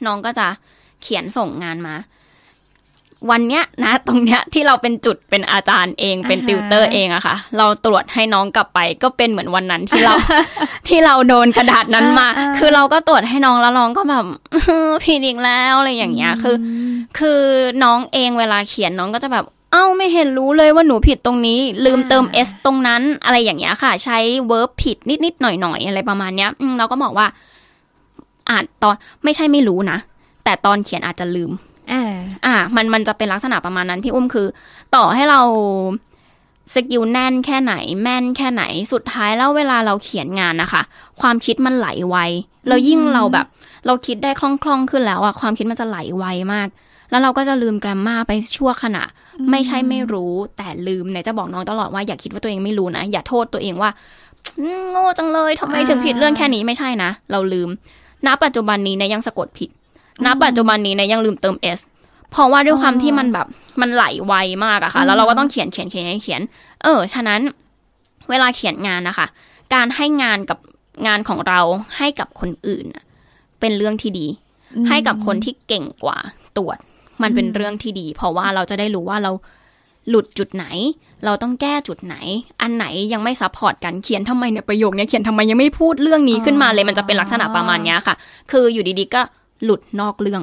น้องก็จะเขียนส่งงานมา วันเนี้ยนะตรงเนี้ยที่เราเป็นจุดเป็นอาจารย์เองเป็นอ่าฮะติวเตอร์เองอะค่ะ เราตรวจให้น้องกลับไปก็เป็นเหมือนวันนั้นที่เราที่เราโดนกระดาษนั้นมาอ่าๆคือเราก็ตรวจให้น้องแล้วน้องก็แบบผิดอีกแล้วอะไรอย่างเงี้ยคือมคือน้องเองเวลาเขียนน้องก็จะแบบเอ้าไม่เห็นรู้เลยว่าหนูผิดตรงนี้ ลืมเติม s ตรงนั้นอะไรอย่างเงี้ยค่ะ ใช้ verb ผิดนิดๆหน่อยๆอะไรประมาณเนี้ยอืมเราก็บอกว่าอ่านตอนไม่ใช่ไม่รู้นะแต่ตอนเขียนอาจจะลืม อ่า อ่า มันมันจะเป็นลักษณะประมาณนั้น พี่อุ้มคือ ต่อให้เราskill แน่นแค่ไหน แม่นแค่ไหนสุดท้ายแล้วเวลาเราเขียนงานนะคะ ความคิดมันไหลไวแล้วยิ่งเราแบบ เราคิดได้คล่องๆขึ้นแล้วอะความคิดมันจะไหลไวมาก แล้วเราก็จะลืม grammar ไปชั่วขณะ ไม่ใช่ไม่รู้แต่ลืมเนี่ยจะบอกน้องตลอดว่าอย่าคิดว่าตัวเองไม่รู้นะอย่าโทษตัวเองว่าโง่จังเลยทำไมถึงผิดเรื่องแค่นี้ไม่ใช่นะเราลืมณปัจจุบันนี้เนี่ยยังสะกดผิด ณปัจจุบันนี้เนี่ยยังลืมเติม s เพราะว่าด้วยความที่มันแบบมันไหลไวมากอะค่ะ แล้วเราก็ต้องเขียนเขียนเขียนเขียนเขียนเออ ฉะนั้นเวลาเขียนงานนะคะ การให้งานกับงานของเราให้กับคนอื่นน่ะเป็นเรื่องที่ดี ให้กับคนที่เก่งกว่าตรวจ มันเป็นเรื่องที่ดี เพราะว่าเราจะได้รู้ว่าเราหลุดจุดไหน เราต้องแก้จุดไหน อันไหนยังไม่ support กันเขียนทำไมเนี่ยประโยคเนี้ยเขียนทำไมยังไม่พูดเรื่องนี้ขึ้นมาเลยมันจะเป็นลักษณะประมาณเนี้ยค่ะ คืออยู่ดีๆก็ หลุดนอกเรื่อง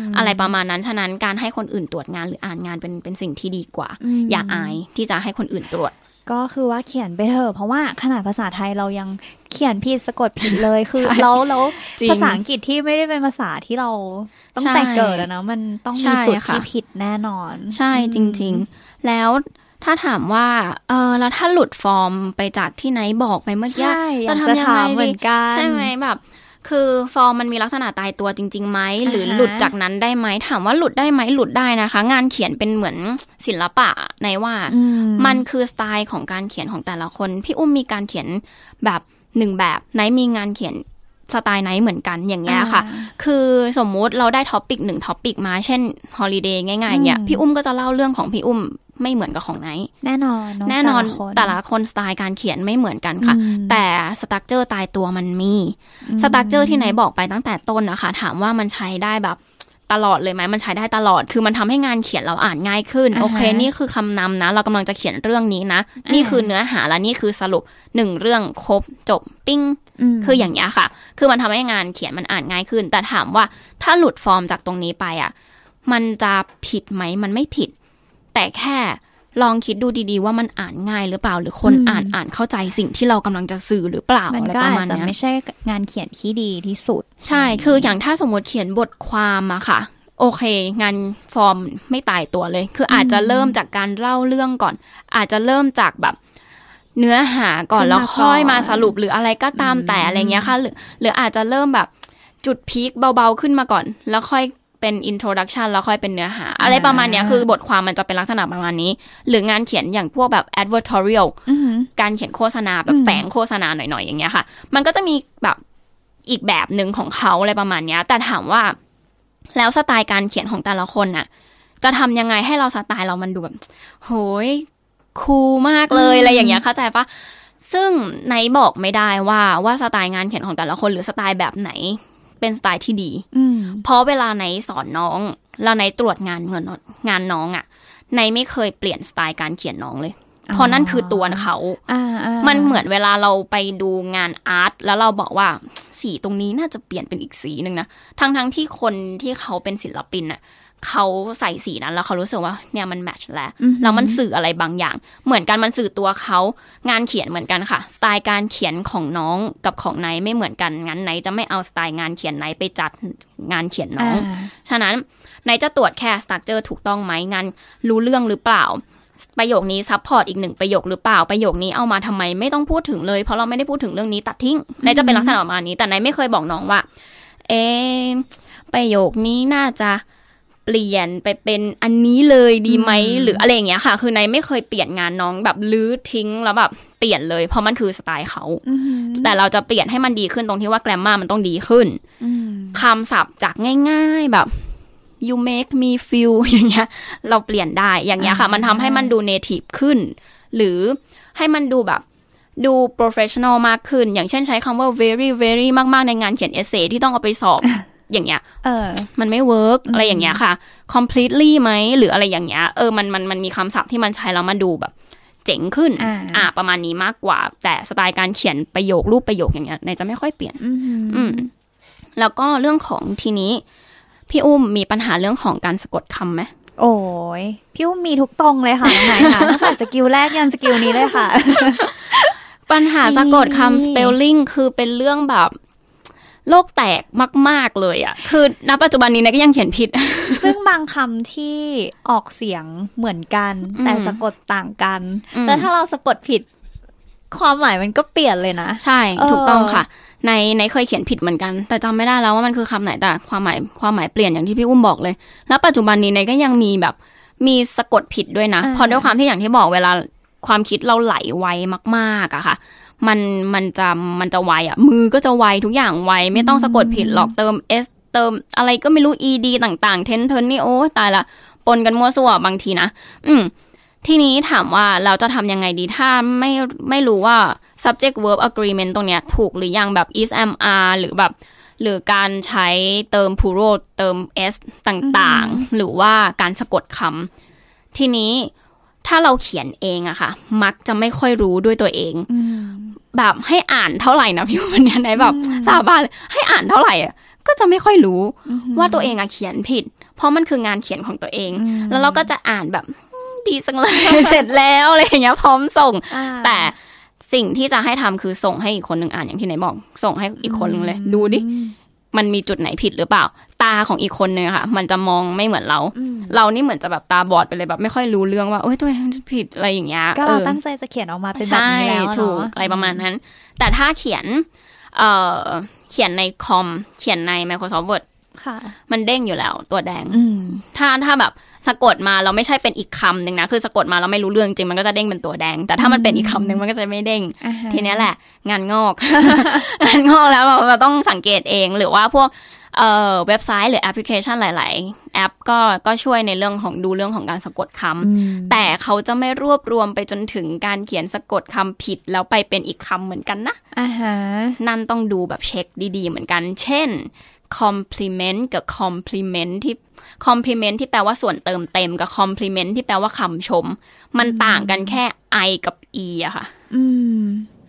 มอะไรประมาณนั้น ฉะนั้นการให้คนอื่นตรวจงานหรืออ่านงานเป็นเป็นสิ่งที่ดีกว่ามอย่าอายที่จะให้คนอื่นตรวจ ก็คือว่าเขียนไปเถอะเพราะว่าขนาดภาษาไทยเรายังเขียนผิดสะกดผิดเลยคือใช่แล้วแล้วจริงภาษาอังกฤษที่ไม่ได้เป็นภาษาที่เราต้องใช่แต่เกิดอะนะมันต้องใช่มีจุดค่ะที่ผิดแน่นอน ใช่จริง ๆ แล้วถ้าถามว่า เออ แล้วถ้าหลุดฟอร์มไปจากที่ไหนบอกไปเมื่อกี้ใช่อยาจะกทำยังไงถามเหมืดีอนกันใช่ไหมแบบ คือฟอร์มมันมีลักษณะตายตัวจริงๆไหมหรืออ่าฮะหลุดจากนั้นได้ไหมถามว่าหลุดได้ไหมหลุดได้นะคะ งานเขียนเป็นเหมือนศิลปะในว่าอืมันคือสไตล์ของการเขียนของแต่ละคน พี่อุ้มมีการเขียนแบบหนึ่งแบบไหนมีงานเขียนสไตล์ไหนเหมือนกันอย่างเงี้ยค่ะอ่าคือสมมุติเราได้ topic หนึ่ง topic มา เช่น holiday ง่ายๆเนี่ยอืมพี่อุ้มก็จะเล่าเรื่องของพี่อุ้ม ไม่เหมือนกับของไนท์แน่นอนเะแน่นอนคนแต่ละคนสไตล์การเขียนไม่เหมือนกันค่ะอืมแต่structure ตายตัวมันมี structure ที่ไนท์บอกไปตั้งแต่ต้นนะคะ ถามว่ามันใช้ได้แบบตลอดเลยไหมมันใช้ได้ตลอด คือมันทำให้งานเขียนเราอ่านง่ายขึ้นอ่าฮะโอเค นี่คือคำนำนะ เรากำลังจะเขียนเรื่องนี้นะ นี่คือเนื้อหาและนี่คือสรุปหนึ่งเรื่องครบจบปิ้งมคืออย่างนี้ยค่ะ คือมันทำให้งานเขียนมันอ่านง่ายขึ้น แต่ถามว่าถ้าหลุดฟอร์มจากตรงนี้ไปอะ มันจะผิดไหม มันไม่ผิด แต่แค่ลองคิดดูดีๆ ว่ามันอ่านง่ายหรือเปล่า หรือคนอ่านอ่านเข้าใจสิ่งที่เรากำลังจะสื่อหรือเปล่ามันอะไรก็ประอามาจณจะเนี้ยไม่ใช่งานเขียนที่ดีที่สุด ใช่คืออย่างถ้าสมมติเขียนบทความอะค่ะ โอเค งานฟอร์มไม่ตายตัวเลย คืออาจจะเริ่มจากการเล่าเรื่องก่อน อาจจะเริ่มจากแบบเนื้อหาก่อนขึ้นมาแล้วค่อยก่อนมาสรุปหรืออะไรก็ตามแต่อะไรเงี้ยค่ะ หรือหรืออาจจะเริ่มแบบจุดพีคเบาๆขึ้นมาก่อน แล้วค่อย เป็น introduction แล้วค่อยเป็นเนื้อหา อะไรประมาณเนี้ยคือบทความมันจะเป็นลักษณะประมาณนี้ หรืองานเขียนอย่างพวกแบบ advertorial อือหือการเขียนโฆษณาแบบอืมแฝงโฆษณาหน่อยๆอย่างเงี้ยค่ะ มันก็จะมีแบบอีกแบบหนึ่งของเขาอะไรประมาณเนี้ย แต่ถามว่า แล้วสไตล์การเขียนของแต่ละคนน่ะ จะทำยังไงให้เราสไตล์เรามันดูแบบโหย cool มากเลยอะไรอย่างเงี้ยเข้าใจปะซึ่งไนท์บอกไม่ได้ว่าว่าสไตล์งานเขียนของแต่ละคนหรือสไตล์แบบไหน เป็นสไตล์ที่ดีอืมเพราะเวลาไหนสอนน้องแล้วไหนตรวจงานเหมือนงานน้องอะ่ะไหนไม่เคยเปลี่ยนสไตล์การเขียนน้องเลยเพราะนั่นคือตัวเขาอ่าอ่ามันเหมือนเวลาเราไปดูงานอาร์ตแล้วเราบอกว่าสีตรงนี้น่าจะเปลี่ยนเป็นอีกสีหนึ่งนะ ทั้งทั้งๆที่คนที่เขาเป็นศิลปินน่ะ เขาใส่สีนั้นแล้วเขารู้สึกว่าเนี่ยมันแมทช์แล้วแล้วมันสื่ออะไรบางอย่าง เหมือนกันมันสื่อตัวเขางานเขียนเหมือนกันค่ะ สไตล์การเขียนของน้องกับของไนท์ไม่เหมือนกันงั้นไนท์จะไม่เอาสไตล์งานเขียนไนท์ไปจัดงานเขียนน้องอ่าฉะนั้นไนท์จะตรวจแค่ structure ถูกต้องไหมงานรู้เรื่องหรือเปล่าประโยคนี้ support อีกหนึ่งประโยคหรือเปล่าประโยคนี้เอามาทำไมไม่ต้องพูดถึงเลยเพราะเราไม่ได้พูดถึงเรื่องนี้ตัดทิ้งไนท์จะเป็นลักษณะประมาณนี้ แต่ไนท์ไม่เคยบอกน้องว่า เอะประโยคนี้น่าจะ เปลี่ยนไปเป็นอันนี้เลยดีไหมหรืออะไรอย่างเงี้ยค่ะ คือไนท์ไม่เคยเปลี่ยนงานน้องแบบรื้อทิ้งแล้วแบบเปลี่ยนเลย เพราะมันคือสไตล์เขาอือหือแต่เราจะเปลี่ยนให้มันดีขึ้นตรงที่ว่าแกรมมามันต้องดีขึ้นอืมคำศัพท์จากง่าย ๆแบบ you make me feel อย่างเงี้ย เราเปลี่ยนได้อย่างเงี้ยค่ะอ่ามัมันทำให้มันดู native ขึ้น หรือให้มันดูแบบดู professional มากขึ้น อย่างเช่นใช้คำว่า very very มาก ๆ ในงานเขียน essay ที่ต้องเอาไปสอบ อย่างเงี้ยเออมันไม่ work อะไรอย่างเงี้ยค่ะ completely ไหมหรืออะไรอย่างเงี้ยเออมันมันมันมีคำศัพท์ที่มันใช้แล้วมันดูแบบเจ๋งขึ้นอ่าอ่า ประมาณนี้มากกว่า แต่สไตล์การเขียนประโยครูปประโยคอย่างเงี้ยไนท์จะไม่ค่อยเปลี่ยนอือหืออืม แล้วก็เรื่องของทีนี้ พี่อุ้มมีปัญหาเรื่องของการสะกดคำไหม โอ้ย พี่อุ้มมีทุกตรงเลยค่ะน้องไนท์ค่ะตั้งแต่ skill แรกยัน skill นี้เลยค่ะ ปัญหาสะกดมีคำ spelling คือเป็นเรื่องแบบ โลกแตกมาก ๆ เลยอะ่ะ คือณปัจจุบันนี้เนยก็ยังเขียนผิด ซึ่งบางคำที่ออกเสียงเหมือนกันอืมแต่สะกดต่างกันอืมแล้วถ้าเราสะกดผิด ความหมายมันก็เปลี่ยนเลยนะ ใช่เออถูกต้องค่ะ ในในเคยเขียนผิดเหมือนกัน แต่จำไม่ได้แล้วว่ามันคือคำไหน แต่ความหมายความหมายเปลี่ยนอย่างที่พี่อุ้มบอกเลย แล้วปัจจุบันนี้ในก็ยังมีแบบมีสะกดผิดด้วยนะเพราะด้วยความที่อย่างที่บอกเวลาความคิดเราไหลไวมาก ๆอะค่ะ มันมันจะมันจะไวอะมือก็จะไวทุกอย่างไวไม่ต้องสะกดผิดหรอกเติม s เติมอะไรก็ไม่รู้ ed ต่างๆ เทนเทนนี่โอ้ตายละปนกันมั่วซั่วบางทีนะอืมทีนี้ถามว่าเราจะทำยังไงดีถ้าไม่ไม่รู้ว่า subject verb agreement ตรงเนี้ยถูกหรือยังแบบ is am are หรือแบบ หรือการใช้เติม plural เติม s ต่างๆ หรือว่าการสะกดคำทีนี้ ถ้าเราเขียนเองอะค่ะ มักจะไม่ค่อยรู้ด้วยตัวเองอืมแบบให้อ่านเท่าไหร่นะพี่วันเนี้ยไหนแบบสาบานเลยให้อ่านเท่าไหร่อะก็จะไม่ค่อยรู้ว่าตัวเองอะเขียนผิด เพราะมันคืองานเขียนของตัวเองอืมแล้วเราก็จะอ่านแบบอืมดีจังเลยเสร็จแล้วอะไรอย่างเงี้ยพร้อมส่งอ่าแต่สิ่งที่จะให้ทำคือส่งให้อีกคนหนึ่งอ่านอย่างที่ไหนบอก ส่งให้อีกคนหนึ่งเลย ดูดิ มันมีจุดไหนผิดหรือเปล่า ตาของอีกคนนึงอะค่ะ มันจะมองไม่เหมือนเราอืมเรานี่เหมือนจะแบบตาบอดไปเลยแบบ ไม่ค่อยรู้เรื่องว่าโอ้ยตัวเองผิดอะไรอย่างเงี้ยก็เราออตั้งใจจะเขียนออกมาเป็นแบบใช่นี้แล้วถูกเนาะอะไรประมาณนั้น แต่ถ้าเขียนเอ่อเขียนในคอมเขียนใน Microsoft Word ค่ะมันเด้งอยู่แล้วตัวแดงอืมถ้าถ้าแบบ สะกดมาเราไม่ใช่เป็นอีกคำหนึ่งนะคือสะกดมาเราไม่รู้เรื่องจริงมันก็จะเด้งเป็นตัวแดง แต่ถ้ามันเป็นอีกคำหนึ่งมันก็จะไม่เด้งอ่าฮะทีเนี้ยแหละ งานงอก งานงอกแล้วเราเราต้องสังเกตเองหรือว่าพวกเอ่อเว็บไซต์หรือแอปพลิเคชันหลาย ๆ แอปก็ก็ช่วยในเรื่องของดูเรื่องของการสะกดคำอืมแต่เขาจะไม่รวบรวมไปจนถึงการเขียนสะกดคำผิด แล้วไปเป็นอีกคำเหมือนกันนะอ่าฮะนั่นต้องดูแบบเช็คดี ๆ เหมือนกัน เช่น compliment กับ compliment ที่ compliment ที่แปลว่าส่วนเติมเต็มกับ compliment ที่แปลว่าคำชม มันต่างกันแค่ i กับ e อะค่ะอืม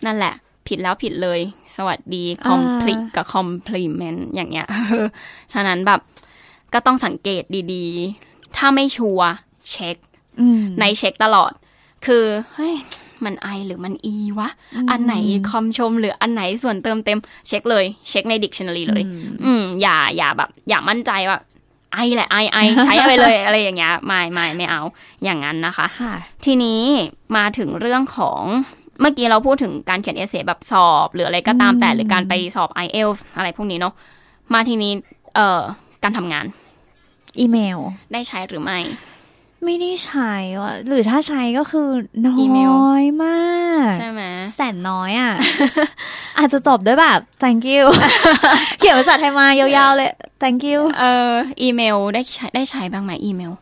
นั่นแหละ ผิดแล้วผิดเลย สวัสดีอ่า complete กับ compliment อย่างเงี้ยฉะนั้นแบบก็ต้องสังเกตดีๆ ถ้าไม่ชัวร์เช็คอืมในเช็คตลอด คือเฮ้ย มัน I หรือมัน E วะ อันไหนคำชมหรืออันไหนส่วนเติมเต็ม เช็คเลย เช็คใน dictionary เลย อืมอย่าอย่าแบบ อย่ามั่นใจว่าไอแหละไอไอใช้ไปเลยอะไรอย่างเงี้ยไม่ไม่ไม่เอาอย่างนั้นนะคะค่ะทีนี้มาถึงเรื่องของเมื่อกี้เราพูดถึงการเขียนเอเซแบบสอบ หรืออะไรก็ตามแต่อืมหรือการไปสอบ i อ l t s อะไรพวกนี้เนาะมาทีนี้เอ่อการทำงาน อีเมล ได้ใช้หรือไม่ ไม่ได้ใช้ว่ะหรือถ้าใช้ก็คือน้อีเมลอยมาก ใช่ไหมแสนน้อยอะ อาจจะจบด้วยแบบ thank you เขียนภาษาไทยมายาวๆเลย thank you เอ่ออีเมลได้ใช้ได้ใช้บ้างไหมอีเมล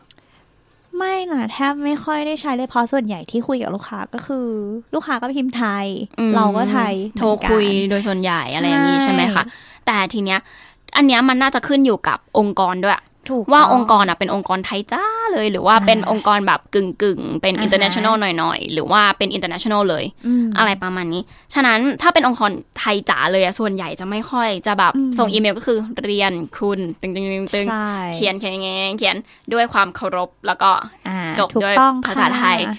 ไม่นะแทบไม่ค่อยได้ใช้เลยเพราะส่วนใหญ่ที่คุยกับลูกค้าก็คือ ลูกค้าก็พิมพ์ไทยอืมเราก็ไทย โทรคุยโดยส่วนใหญ่อะไรอย่างนี้ใช่ใช่ไหมคะแต่ทีเนี้ยอันเนี้ยมันน่าจะขึ้นอยู่กับองค์กรด้วยถูก ว่าต้องค์กรอะเป็นองค์กรไทยจ้าเลย หรือว่าเป็นอ่าองค์กรแบบกึ่งกึ่งๆเป็นอ่าฮะ international หน่อยๆ หรือว่าเป็น international เลยมอะไรประมาณนี้ ฉะนั้นถ้าเป็นองค์กรไทยจ๋าเลยอะส่วนใหญ่จะไม่ค่อยจะแบบอืมส่งอีเมลก็คือเรียนคุณตึงตึงตึงตึงใช่เขียนเขียนเขียนเขียนด้วยความเคารพแล้วก็อ่าจบถูกด้วยต้องภาษาไทยค่ะ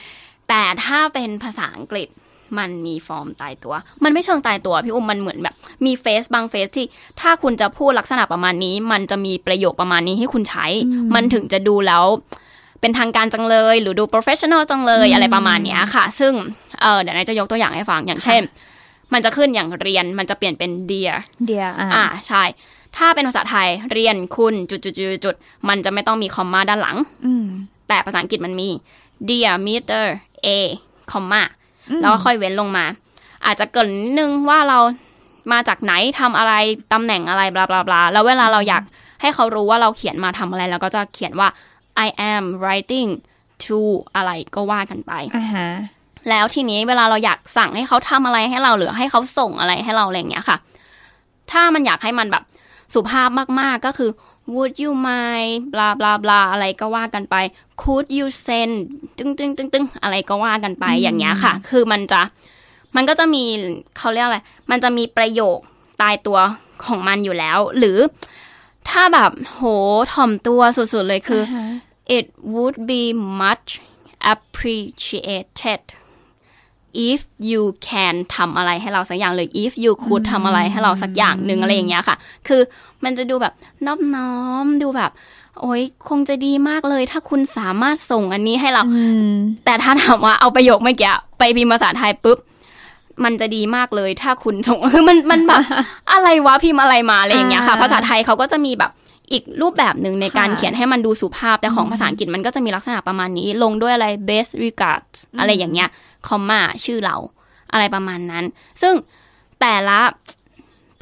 แต่ถ้าเป็นภาษาอังกฤษ มันมีฟอร์มตายตัว มันไม่เชิงตายตัวพี่อุ้มมันเหมือนแบบ มีเฟซบางเฟซที่ถ้าคุณจะพูดลักษณะประมาณนี้ มันจะมีประโยคประมาณนี้ให้คุณใช้ มันถึงจะดูแล้ว เป็นทางการจังเลย หรือดู professional จังเลยอะไรประมาณเนี้ยค่ะ ซึ่งเออเดี๋ยวนายจะยกตัวอย่างให้ฟังอย่างเช่น มันจะขึ้นอย่างเรียนมันจะเปลี่ยนเป็น dear เดียวอ่าอ่าใช่ถ้าเป็นภาษาไทยเรียนคุณจุดจุดจุดจุดมันจะไม่ต้องมีคอมมาด้านหลังอืมแต่ภาษาอังกฤษมันมี dear meter a คอมมาอืม แล้วก็ค่อยเว้นลงมา อาจจะเกรินนิดนึงว่าเรามาจากไหนทำอะไรตำแหน่งอะไรบลาบลาบลาแล้วเวลาเราอยากให้เขารู้ว่าเราเขียนมาทำอะไร เราก็จะเขียนว่า I am writing to อะไรก็ว่ากันไปอ่าฮะแล้วทีนี้เวลาเราอยากสั่งให้เขาทำอะไรให้เราหรือให้เขาส่งอะไรให้เราอะไรอย่างเงี้ยค่ะ ถ้ามันอยากให้มันแบบสุภาพมากๆก็คือ would you mind บลาบลาบลาอะไรก็ว่ากันไป could you send ตึงตึงตึงตึงอะไรก็ว่ากันไปอย่างเงี้ยค่ะ คือมันจะมันก็จะมีเขาเรียกอะไร มันจะมีประโยคตายตัวของมันอยู่แล้ว หรือถ้าแบบโหถ่อมตัวสุดๆเลยคือาฮะ it would be much appreciated if you can ทำอะไรให้เราสักอย่างเลย if you could ทำอะไรให้เราสักอย่างหนึ่งอะไรอย่างเงี้ยค่ะ คือมันจะดูแบบนอบน้อมดูแบบ โอ้ยคงจะดีมากเลย ถ้าคุณสามารถส่งอันนี้ให้เราอืมแต่ถ้าถามว่าเอาประโยคเมื่อกี้ไปพิมพ์ภาษาไทยปุ๊บมันจะดีมากเลย ถ้าคุณส่งคือมันมันแบบอะไรวะพิมพ์อะไรมาอะไรอย่างเงี้ยค่ะอ่าภาษาไทยเขาก็จะมีแบบอีกรูปแบบหนึ่งในการค่ะเขียนให้มันดูสุภาพแต่ของภาษาอังกฤษมันก็จะมีลักษณะประมาณนี้ ลงด้วยอะไร best regards อะไรอย่างเงี้ย คอมมาชื่อเราอะไรประมาณนั้น ซึ่งแต่ละ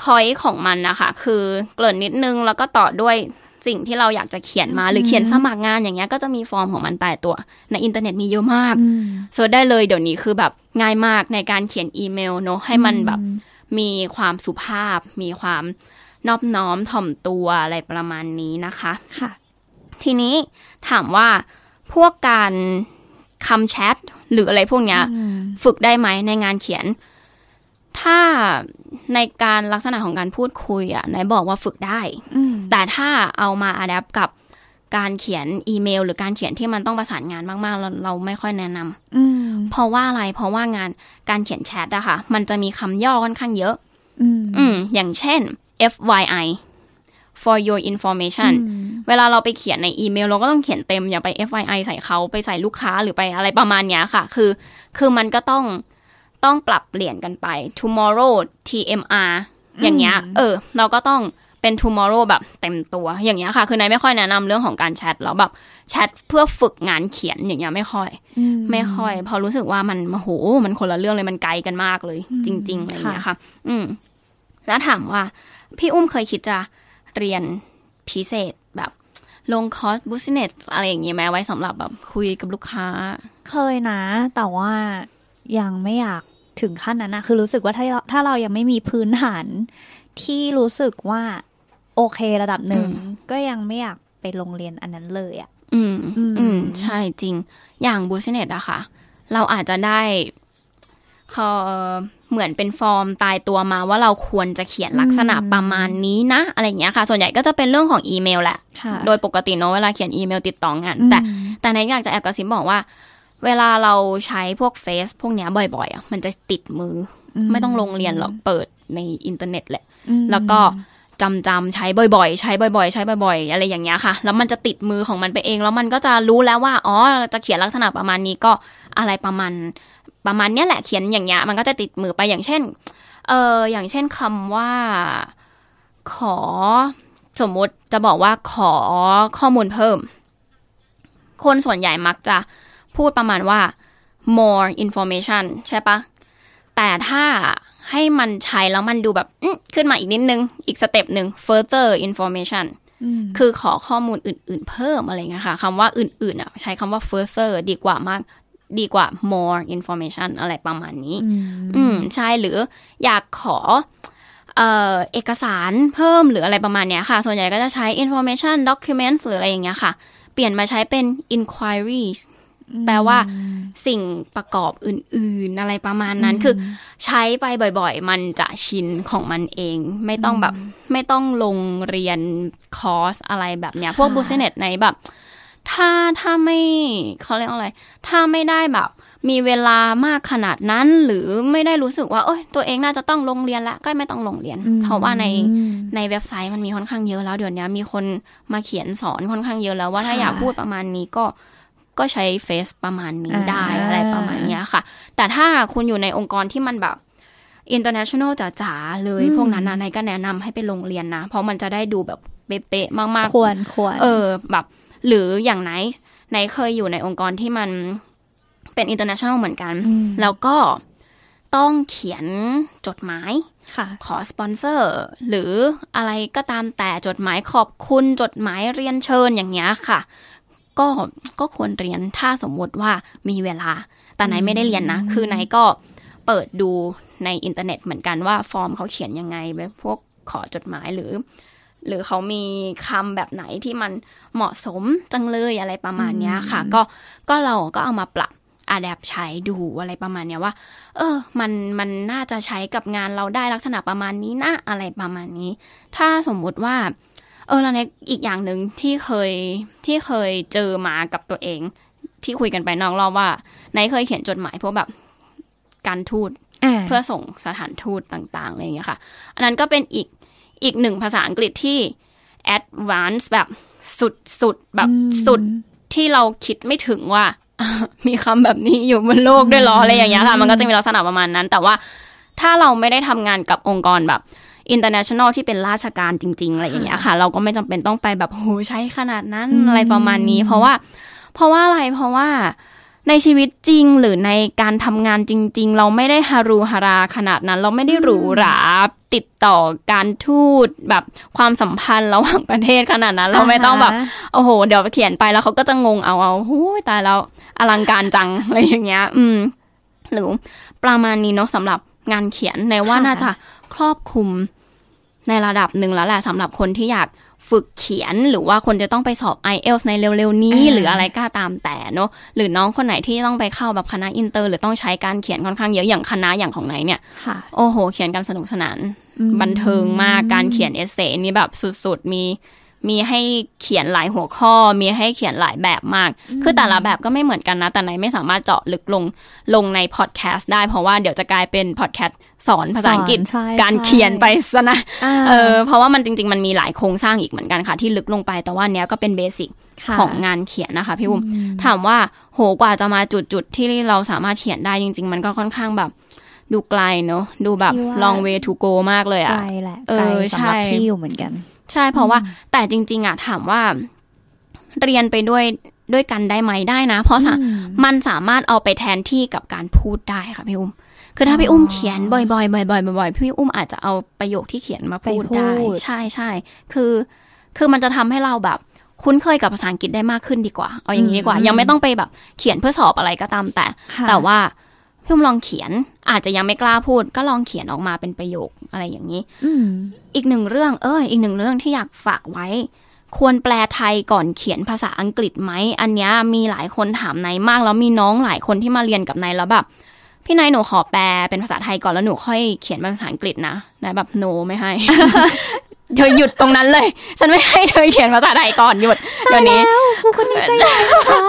point ของมันนะคะคือเกริ่นนิดนึงแล้วก็ต่อด้วยสิ่งที่เราอยากจะเขียนมาหรือเขียนสมัครงานอย่างเงี้ยก็จะมีฟอร์มของมันตายตัว ในอินเทอร์เน็ตมีเยอะมากอืม search ได้เลยเดี๋ยวนี้คือแบบง่ายมากในการเขียนอีเมลเนอะให้มันแบบมีความสุภาพ มีความนอบน้อมถ่อมตัวอะไรประมาณนี้นะคะ ค่ะ ทีนี้ถามว่าพวกการ คำแชทหรืออะไรพวกเนี้ยอืมฝึกได้ไหมในงานเขียน ถ้าในการลักษณะของการพูดคุยอะไหนบอกว่าฝึกได้อืมแต่ถ้าเอามาอัดแอปกับการเขียนอีเมล หรือการเขียนที่มันต้องประสานงานมากๆ เราเราไม่ค่อยแนะนำอืมเพราะว่าอะไรเพราะว่างานการเขียนแชทอะค่ะ มันจะมีคำย่อค่อนข้างเยอะ อืมอืมอย่างเช่น FYI for your information อืมเวลาเราไปเขียนในอีเมล เราก็ต้องเขียนเต็มอย่าไป FYI ใส่เขาไปใส่ลูกค้าหรือไปอะไรประมาณเนี้ยค่ะ คือ คือมันก็ต้องต้องปรับเปลี่ยนกันไป tomorrow TMR อย่างเงี้ย เออ เราก็ต้องเป็น tomorrow แบบเต็มตัว อย่างเงี้ยค่ะ คือนายไม่ค่อยแนะนำเรื่องของการแชทแล้วแบบแชทเพื่อฝึกงานเขียนอย่างเงี้ยไม่ค่อยอืไม่ค่อยเพอรู้สึกว่ามันโอ้โหมันคนละเรื่องเลยมันไกลกันมากเลยอืมจริงๆอะไรอย่างเงี้ยค่ะค่ะ อืม แล้วถามว่า พี่อุ้มเคยคิดจะ เรียนพิเศษแบบลงคอร์สบุสเนสอะไรอย่างเงี้ยไหมไว้สำหรับแบบคุยกับลูกค้า เคยนะ แต่ว่ายังไม่อยากถึงขั้นนั้นนะคือรู้สึกว่าถ้าเราถ้าเรายังไม่มีพื้นฐานที่รู้สึกว่า โอเคระดับหนึ่งอืมก็ยังไม่อยากไปโรงเรียนอันนั้นเลยอะ่ะอืม อืมอืมใช่จริง อย่างบุสเนสอะค่ะ เราอาจจะได้เขา เหมือนเป็นฟอร์มตายตัวมาว่าเราควรจะเขียนลักษณะประมาณนี้นะ อะไรอย่างเงี้ยค่ะ ส่วนใหญ่ก็จะเป็นเรื่องของอีเมลแหละค่ะโดยปกติเนอะเวลาเขียนอีเมลติดต่องานอืมแต่แต่ไนท์อยากจะแอบกระซิบบอกว่า เวลาเราใช้พวก phrase พวกเนี้ยบ่อยๆอะมันจะติดมืออไม่ต้องลงเรียนหรอกเปิดในอินเทอร์เน็ตแหละอืมแล้วก็จำจำใช้บ่อยๆ ใช้บ่อยๆ ใช้บ่อยๆ อะไรอย่างเงี้ยค่ะ แล้วมันจะติดมือของมันไปเอง แล้วมันก็จะรู้แล้วว่า อ๋อ จะเขียนลักษณะประมาณนี้ก็อะไรประมาณ ประมาณเนี้ยแหละเขียนอย่างเงี้ยมันก็จะติดมือไปอย่างเช่น เอออย่างเช่นคำว่าขอ สมมุติจะบอกว่าขอข้อมูลเพิ่ม คนส่วนใหญ่มักจะพูดประมาณว่า more information ใช่ปะแต่ถ้าให้มันใช้แล้วมันดูแบบขึ้นมาอีกนิดนึง อีกสเต็ปหนึ่ง further information คือขอข้อมูลอื่น ๆ เพิ่มอะไรเงี้ยค่ะคำว่าอื่นๆอะใช้คำว่า further ดีกว่ามาก ดีกว่า more information อะไรประมาณนี้ อืมใช่หรืออยากขอเอ่อเอกสารเพิ่มหรืออะไรประมาณเนี้ยค่ะ ส่วนใหญ่ก็จะใช้ information documents หรืออะไรอย่างเงี้ยค่ะ เปลี่ยนมาใช้เป็น inquiries แปลว่าสิ่งประกอบอื่น ๆ อะไรประมาณนั้น คือใช้ไปบ่อย ๆ มันจะชินของมันเอง ไม่ต้องแบบ ไม่ต้องลงเรียนคอร์สอะไรแบบเนี้ย พวก business ในแบบ ถ้าถ้าไม่เขาเรียกอะไร ถ้าไม่ได้แบบ มีเวลามากขนาดนั้น หรือไม่ได้รู้สึกว่า เอ้ย ตัวเองน่าจะต้องลงเรียนละก็ไม่ต้องลงเรียน เพราะว่าในในเว็บไซต์มันมีค่อนข้างเยอะแล้วเดี๋ยวนี้มีคนมาเขียนสอนค่อนข้างเยอะแล้วว่าถ้าอยากพูดประมาณนี้ก็ก็ใช้ phrase ประมาณนี้ได้อะไรประมาณนี้ค่ะ แต่ถ้าคุณอยู่ในองค์กรที่มันแบบ international จ๋าๆเลยพวกนั้นนะนายก็แนะนำให้ไปโรงเรียนนะ เพราะมันจะได้ดูแบบเป๊ะๆมากๆ ควรควรเออแบบ หรืออย่างไหนไหนเคยอยู่ในองค์กรที่มันเป็น international เหมือนกัน แล้วก็ต้องเขียนจดหมายขอสปอนเซอร์ หรืออะไรก็ตามแต่จดหมายขอบคุณจดหมายเรียนเชิญอย่างเงี้ยค่ะ ก็ก็ควรเรียนถ้าสมมติว่ามีเวลา แต่ไหนไม่ได้เรียนนะ คือไหนก็เปิดดูในอินเทอร์เน็ตเหมือนกันว่าฟอร์มเขาเขียนยังไงแบบพวกขอจดหมายหรือ หรือเขามีคำแบบไหนที่มันเหมาะสมจังเลยอะไรประมาณนี้ค่ะ ก็ก็เราก็เอามาปรับอาแดปใช้ดูอะไรประมาณเนี้ยว่า เออ มันมันน่าจะใช้กับงานเราได้ลักษณะประมาณนี้นะอะไรประมาณนี้ ถ้าสมมุติว่า เออแล้วเนี่ยอีกอย่างหนึ่งที่เคยที่เคยเจอมากับตัวเอง ที่คุยกันไปนอกรอบว่าไหนเคยเขียนจดหมายพวกแบบการทูตเพื่อส่งสถานทูตต่างๆอะไรอย่างเงี้ยค่ะ อันนั้นก็เป็นอีก อีกหนึ่งภาษาอังกฤษที่แอดวานซ์แบบสุดสุดแบบสุดที่เราคิดไม่ถึงว่า มีคำแบบนี้อยู่บนโลกด้วยหรออะไรอย่างเงี้ยค่ะ มันก็จะมีลักษณะประมาณนั้น แต่ว่าถ้าเราไม่ได้ทำงานกับองค์กรแบบ international ที่เป็นราชการจริง ๆ อะไรอย่างเงี้ยค่ะ เราก็ไม่จำเป็นต้องไปแบบโหใช้ขนาดนั้นอะไรประมาณนี้ เพราะว่า เพราะว่าอะไรเพราะว่า ในชีวิตจริงหรือในการทำงานจริง ๆ เราไม่ได้ฮารูฮาราขนาดนั้น เราไม่ได้หรูหราติดต่อการทูตแบบความสัมพันธ์ระหว่างประเทศขนาดนั้น เราไม่ต้องแบบโอ้โห เดี๋ยวเขียนไปแล้วเขาก็จะงงเอาเอาหูยตายแล้วอลังการจังอะไรอย่างเงี้ย อืม หรือประมาณนี้เนาะสำหรับงานเขียนในว่าน่าจะครอบคลุมในระดับหนึ่งแล้วแหละสำหรับคนที่อยาก ฝึกเขียนหรือว่าคนจะต้องไปสอบ i อ l t s ในเร็วๆนี้ หรืออะไรก็ตามแต่เนาะหรือน้องคนไหนที่ต้องไปเข้าแบบคณะอินเตอร์ หรือต้องใช้การเขียนค่อนข้างเยอะอย่างคณะอย่างของไหนเนี่ยโอ้โห เขียนกันสนุกสนาน บันเทิงมากการเขียนเอเซ่นี่แบบสุดๆ มี มีให้เขียนหลายหัวข้อ มีให้เขียนหลายแบบมาก คือแต่ละแบบก็ไม่เหมือนกันนะ แต่ไหนไม่สามารถเจาะลึกลงลงในพอดแคสต์ได้เพราะว่าเดี๋ยวจะกลายเป็นพอดแคสต์สอนภาษาอังกฤษการเขียนไปซะนะเออเพราะว่ามันจริง ๆ มันมีหลายโครงสร้างอีกเหมือนกันค่ะ ที่ลึกลงไปแต่ว่าเนี้ยก็เป็นเบสิกของงานเขียนนะคะพี่อุ้มถามว่าโหกว่าจะมาจุดจุดที่เราสามารถเขียนได้จริง ๆ มันก็ค่อนข้างแบบดูไกลเนาะดูแบบ long way to go มากเลยอะไกลแหละเออใช่พี่อยู่เหมือนกัน ใช่เพราะว่าแต่จริง ๆอะถามว่า เรียนไปด้วยด้วยกันได้ไหมได้นะ เพราะมันสามารถเอาไปแทนที่กับการพูดได้ค่ะพี่อุ้มคือถ้าพี่อุ้มเขียนบ่อยๆบ่อยๆบ่อยๆพี่อุ้มอาจจะเอาประโยคที่เขียนมาพูดได้ ใช่ใช่คือ คือมันจะทำให้เราแบบ คุ้นเคยกับภาษาอังกฤษได้มากขึ้นดีกว่า เอาอย่างนี้ดีกว่า ยังไม่ต้องไปแบบเขียนเพื่อสอบอะไรก็ตามแต่ แต่ว่า พี่อุ้มลองเขียน อาจจะยังไม่กล้าพูด ก็ลองเขียนออกมาเป็นประโยคอะไรอย่างนี้อีกหนึ่งเรื่อง เอออีกหนึ่งเรื่องที่อยากฝากไว้ ควรแปลไทยก่อนเขียนภาษาอังกฤษไหมอันนี้มีหลายคนถามนายมาก แล้วมีน้องหลายคนที่มาเรียนกับนายแล้วแบบพี่นายหนูขอแปลเป็นภาษาไทยก่อนแล้วหนูค่อยเขียนเป็นภาษาอังกฤษนะนายแบบโนไม่ให้ เธอหยุดตรงนั้นเลย ฉันไม่ให้เธอเขียนภาษาไทยก่อนหยุดเดี๋ยวนี้คนนี้ใจร้ายคะ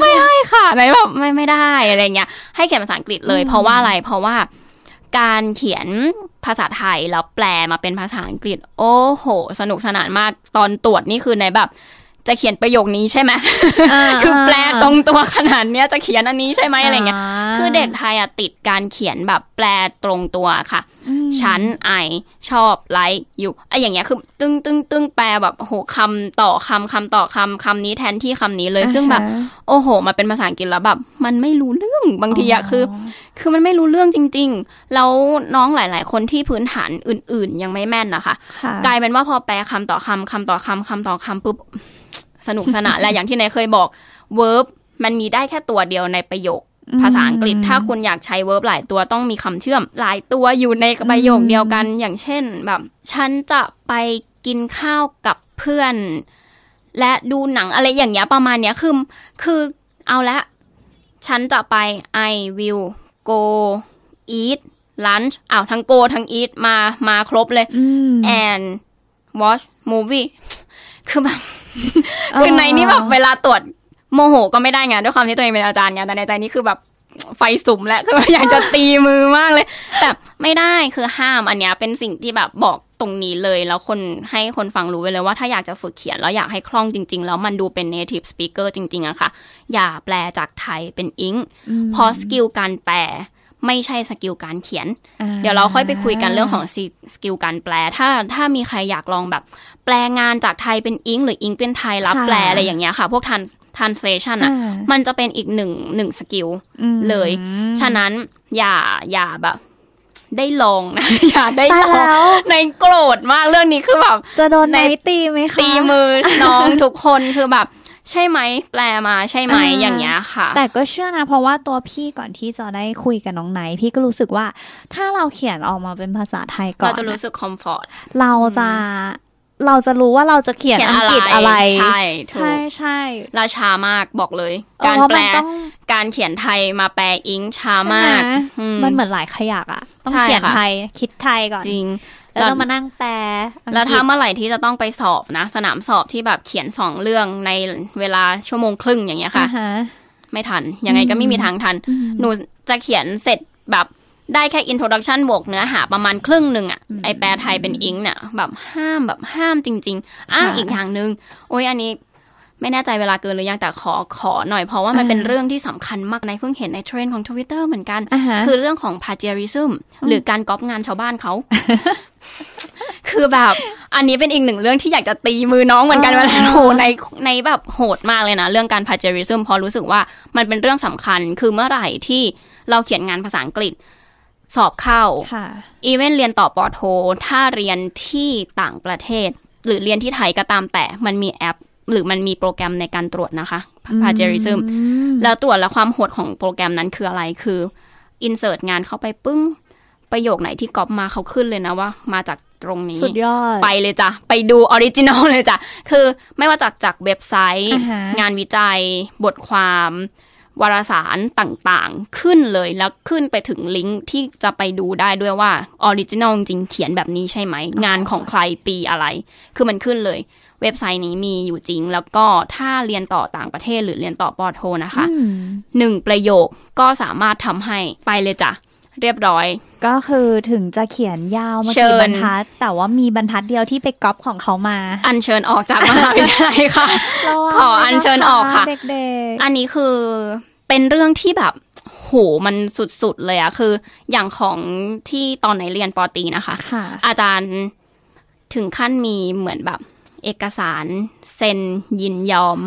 ไม่ให้ค่ะไหนแบบไม่ไม่ได้อะไรเงี้ยให้เขียนภาษาอังกฤษเลย เพราะว่าอะไรเพราะว่า การเขียนภาษาไทยแล้วแปลมาเป็นภาษาอังกฤษ โอ้โห สนุกสนานมากตอนตรวจนี่คือในแบบ จะเขียนประโยคนี้ใช่ไหมอ่าคือแปลตรงตัวขนาดเนี้ยจะเขียนอันนี้ใช่ไหมอะไรเงี้ยาคือเด็กไทยอะติดการเขียนแบบแปลตรงตัวค่ะอืมฉันไอชอบไลค์อยู่ไออย่างเงี้ยคือตึ้งตึ้งตึ้งแปลแบบโอ้โหคำต่อคำคำต่อคำคำนี้แทนที่คำนี้เลย ซึ่งแบบอ่าฮะโอ้โหมาเป็นภาษาอังกฤษแล้วแบบมันไม่รู้เรื่องบางทีอะคือ คือมันไม่รู้เรื่องจริง ๆ แล้วน้องหลาย ๆ คนที่พื้นฐานอื่น ๆ ยังไม่แม่นนะคะค่ะกลายเป็นว่าพอแปลคำต่อคำคำต่อคำคำต่อคำปุ๊บ สนุกสนานและอย่างที่นายเคยบอก verb มันมีได้แค่ตัวเดียวในประโยค ภาษาอังกฤษ ถ้าคุณอยากใช้ verb หลายตัวต้องมีคำเชื่อม หลายตัวอยู่ในประโยคเดียวกัน อย่างเช่นแบบ ฉันจะไปกินข้าวกับเพื่อน และดูหนังอะไรอย่างเงี้ยประมาณเนี้ยคือคือเอาละ ฉันจะไป I will go eat lunch อ้าวทั้ง go ทั้ง eat มามาครบเลยอืม and watch movie คือแบบ คือในนี้แบบเวลาตรวจโมโหก็ไม่ได้ไงด้วยความที่ตัวเองเป็นอาจารย์ไงแต่ในใจนี่คือแบบไฟสุมแล้วคืออยากจะตีมือมากเลย แต่ไม่ได้คือห้ามอันเนี้ยเป็นสิ่งที่แบบบอกตรงนี้เลย แล้วคนให้คนฟังรู้ไว้เลยว่าถ้าอยากจะฝึกเขียน แล้วอยากให้คล่องจริง ๆ แล้วมันดูเป็น native speaker จริง ๆอะค่ะ อย่าแปลจากไทยเป็นอิงเพราะ skill การแปล ไม่ใช่ skill การเขียนอ่าเดี๋ยวเราค่อยไปคุยกันเรื่องของ skill การแปล ถ้าถ้ามีใครอยากลองแบบ แปลงานจากไทยเป็นอิงหรืออิงเป็นไทยรับค่ะแปลอะไรอย่างเงี้ยค่ะ พวก trans translation อะอ่ามันจะเป็นอีกหนึ่งหนึ่ง skill อืมเลย ฉะนั้นอย่าอย่าแบบได้ลองนะอย่าได้ตายลองแล้วไนท์โกรธมากเรื่องนี้คือแบบ จะโดนไนไนท์ตีไหมคะตีมือน้องทุกคนคือแบบ ใช่ไหมแปลมาใช่ไหมอ่าอย่างเงี้ยค่ะ แต่ก็เชื่อนะ เพราะว่าตัวพี่ก่อนที่จะได้คุยกับน้องไนท์พี่ก็รู้สึกว่า ถ้าเราเขียนออกมาเป็นภาษาไทยก่อนเราจะรู้สึก comfort เราจะเราจะรู้ว่าเราจะเขียนเขียนอังกฤษอะไรอะไร ใช่ถูใช่กใช่ราชามากบอกเลยเออการเพะแปลมันต้องการเขียนไทยมาแปลอิงช้ามากใช่ไหอืมมันเหมือนหลายขยักอะต้องใช่เขียนค่ะไทยคิดไทยก่อนจริง แล้วต้องมานั่งแปลอังกฤษแล้วถ้าเมื่อไหร่ที่จะต้องไปสอบนะ สนามสอบที่แบบเขียนสองเรื่องในเวลาชั่วโมงครึ่งอย่างเงี้ยค่ะอ่าฮะไม่ทัน ยังไงก็ไม่มีทางทันอืมหนูจะเขียนเสร็จแบบได้แค่ introduction บวกเนื้อหาประมาณครึ่งหนึ่งอะไอแปลไทยเป็นอิงเนี่ยแบบห้ามแบบห้ามจริง ๆ อ้างอีกอย่างหนึ่งโอ้ยอันนี้ ไม่แน่ใจเวลาเกินหรือยังแต่ขอขอหน่อยเพราะว่ามันเป็นเรื่องที่สำคัญมากไนท์เพิ่งเห็นในเทรนด์ของ Twitter เหมือนกันอ่าฮะคือเรื่องของ plagiarism หรือการก๊อปงานชาวบ้านเขา คือแบบอันนี้เป็นอีกหนึ่งเรื่องที่อยากจะตีมือน้องเหมือนกันอ่าเวลาโหไนท์ไนท์แบบโหดมากเลยนะ เรื่องการ plagiarism เพราะรู้สึกว่ามันเป็นเรื่องสำคัญคือเมื่อไหร่ที่เราเขียนงานภาษาอังกฤษสอบเข้าค่ะ even เรียนต่อปอโท ถ้าเรียนที่ต่างประเทศ หรือเรียนที่ไทยก็ตามแต่ มันมีแอป หรือมันมีโปรแกรมในการตรวจนะคะ plagiarism อืมแล้วตรวจแล้วความโหดของโปรแกรมนั้นคืออะไรคือ insert งานเข้าไปปึ้ง ประโยคไหนที่ก๊อปมาเขาขึ้นเลยนะว่า มาจากตรงนี้สุดยอดไปเลยจ้ะ ไปดู original เลยจ้ะ คือไม่ว่าจากจากเว็บไซต์อ่าฮะงานวิจัย บทความ วารสารต่างๆ ขึ้นเลยแล้วขึ้นไปถึงลิงก์ที่จะไปดูได้ด้วยว่าoriginal จริงๆเขียนแบบนี้ใช่ไหม งานของใครปีอะไร คือมันขึ้นเลย เว็บไซต์นี้มีอยู่จริง แล้วก็ถ้าเรียนต่อต่างประเทศหรือเรียนต่อปอโทนะคะอืมหนึ่งประโยคก็สามารถทำให้ไปเลยจ้ะเรียบร้อย ก็คือถึงจะเขียนยาวมากี่ญบรรทัด เชิญ แต่ว่ามีบรรทัดเดียวที่ไปก๊อปของเขามา อัญเชิญออกจากมหาวิทยาลัยค่ะระวังขออัญเชิญออกค่ะเด็กอันนี้คือเป็นเรื่องที่แบบโหมันสุดๆเลยอะคือ อย่างของที่ตอนไหนเรียนปอตรีนะคะๆค่ะอาจารย์ถึงขั้นมีเหมือนแบบ เอกสารเซ็นยินยอม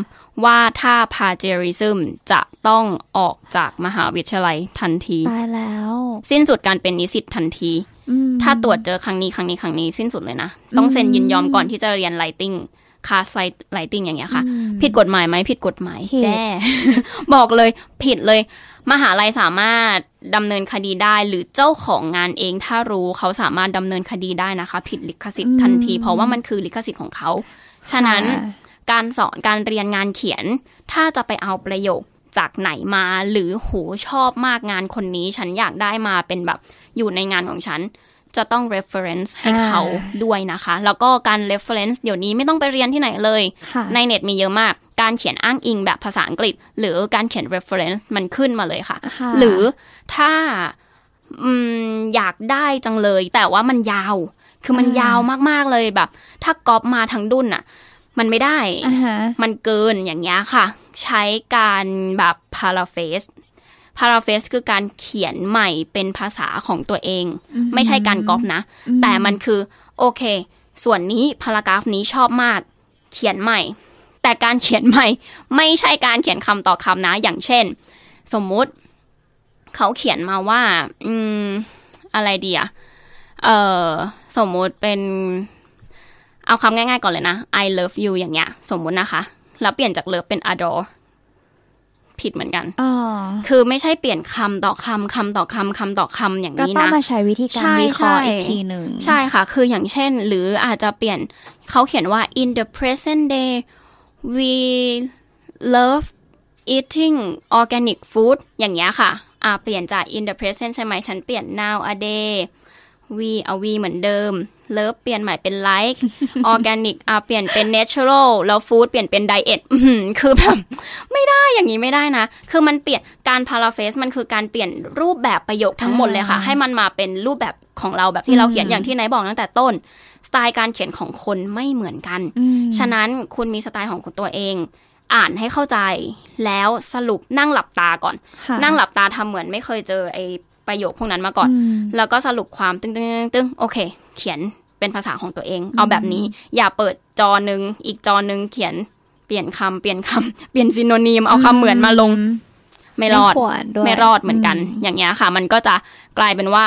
ว่าถ้า plagiarism จะต้องออกจากมหาวิทยาลัยทันทีตายแล้ว สิ้นสุดการเป็นนิสิตทันทีอืมถ้าตรวจเจอครั้งนี้ครั้งนี้ครั้งนี้สิ้นสุดเลยนะ ต้องเซ็นยินยอมก่อนที่จะเรียน writing คลาส writing อย่างเงี้ยค่ะอืมผิดกฎหมายไหมผิดกฎหมายผิดแจ้ บอกเลยผิดเลย มหาลัยสามารถดำเนินคดีได้ หรือเจ้าของงานเองถ้ารู้เขาสามารถดำเนินคดีได้นะคะ ผิดลิขสิทธิ์ทันที เพราะว่ามันคือลิขสิทธิ์ของเขา ฉะนั้นค่ะการสอนการเรียนงานเขียน ถ้าจะไปเอาประโยคจากไหนมาหรือโหชอบมากงานคนนี้ ฉันอยากได้มาเป็นแบบอยู่ในงานของฉัน จะต้อง reference ให้อ่าเขาด้วยนะคะ แล้วก็การ reference เดี๋ยวนี้ไม่ต้องไปเรียนที่ไหนเลยค่ะในเน็ตมีเยอะมาก การเขียนอ้างอิงแบบภาษาอังกฤษ หรือการเขียน reference มันขึ้นมาเลยค่ะค่ะหรือถ้าอืมอยากได้จังเลย แต่ว่ามันยาว คือมันอ่ายยาวมากๆเลยแบบ ถ้าก๊อปมาทั้งดุนอะมันไม่ได้อ่าฮะมันเกินอย่างเงี้ยค่ะ ใช้การแบบ paraphrase paraphrase คือการเขียนใหม่เป็นภาษาของตัวเอง ไม่ใช่การก๊อปนะ แต่มันคือ โอเค ส่วนนี้พารากราฟนี้ชอบมาก เขียนใหม่ แต่การเขียนใหม่ ไม่ใช่การเขียนคำต่อคำนะ อย่างเช่น สมมุติ เขาเขียนมาว่า อืม อะไรดีอะเออสมมุติเป็น เอาคำง่ายๆก่อนเลยนะ I love you อย่างเงี้ย สมมุตินะคะ แล้วเปลี่ยนจาก love เป็น adore ผิดเหมือนกันอ๋อคือไม่ใช่เปลี่ยนคำต่อคำคำต่อคำคำต่อคำอย่างก็นี้ต้องนะมาใช้วิธีการใช่วิเคราะห์ใช่อีกทีหนึ่งใช่ค่ะ คืออย่างเช่น หรืออาจจะเปลี่ยนเขาเขียนว่า in the present day we love eating organic food อย่างเงี้ยค่ะอ่าเปลี่ยนจาก in the present ใช่ไหมฉันเปลี่ยน nowadays we เอา we เหมือนเดิม love เปลี่ยนใหม่เป็น like organic อ่าเปลี่ยนเป็น natural แล้ว food เปลี่ยนเป็น diet อื้อหือคือแบบไม่ได้อย่างนี้ไม่ได้นะ คือมันเปลี่ยนการ paraphrase มันคือการเปลี่ยนรูปแบบประโยคทั้งหมดเลยค่ะอ่าให้มันมาเป็นรูปแบบของเราแบบที่เราเขียนอืมอย่างที่นายบอกตั้งแต่ต้น สไตล์การเขียนของคนไม่เหมือนกันอืมฉะนั้นคุณมีสไตล์ของตัวเองอ่านให้เข้าใจแล้วสรุปนั่งหลับตาก่อนค่ะนั่งหลับตาทำเหมือนไม่เคยเจอไอ้ประโยคพวกนั้นมาก่อนอืมแล้วก็สรุปความตึงตึงตึงตึงโอเค เขียน เป็นภาษาของตัวเอง เอาแบบนี้ อย่าเปิดจอหนึ่งอีกจอหนึ่งเขียนเปลี่ยนคำเปลี่ยนคำเปลี่ยนซิโนนีมเอาคำเหมือนมาลง ไม่รอดไม่ควรด้วยไม่รอดเหมือนกัน อย่างเงี้ยค่ะ มันก็จะกลายเป็นว่า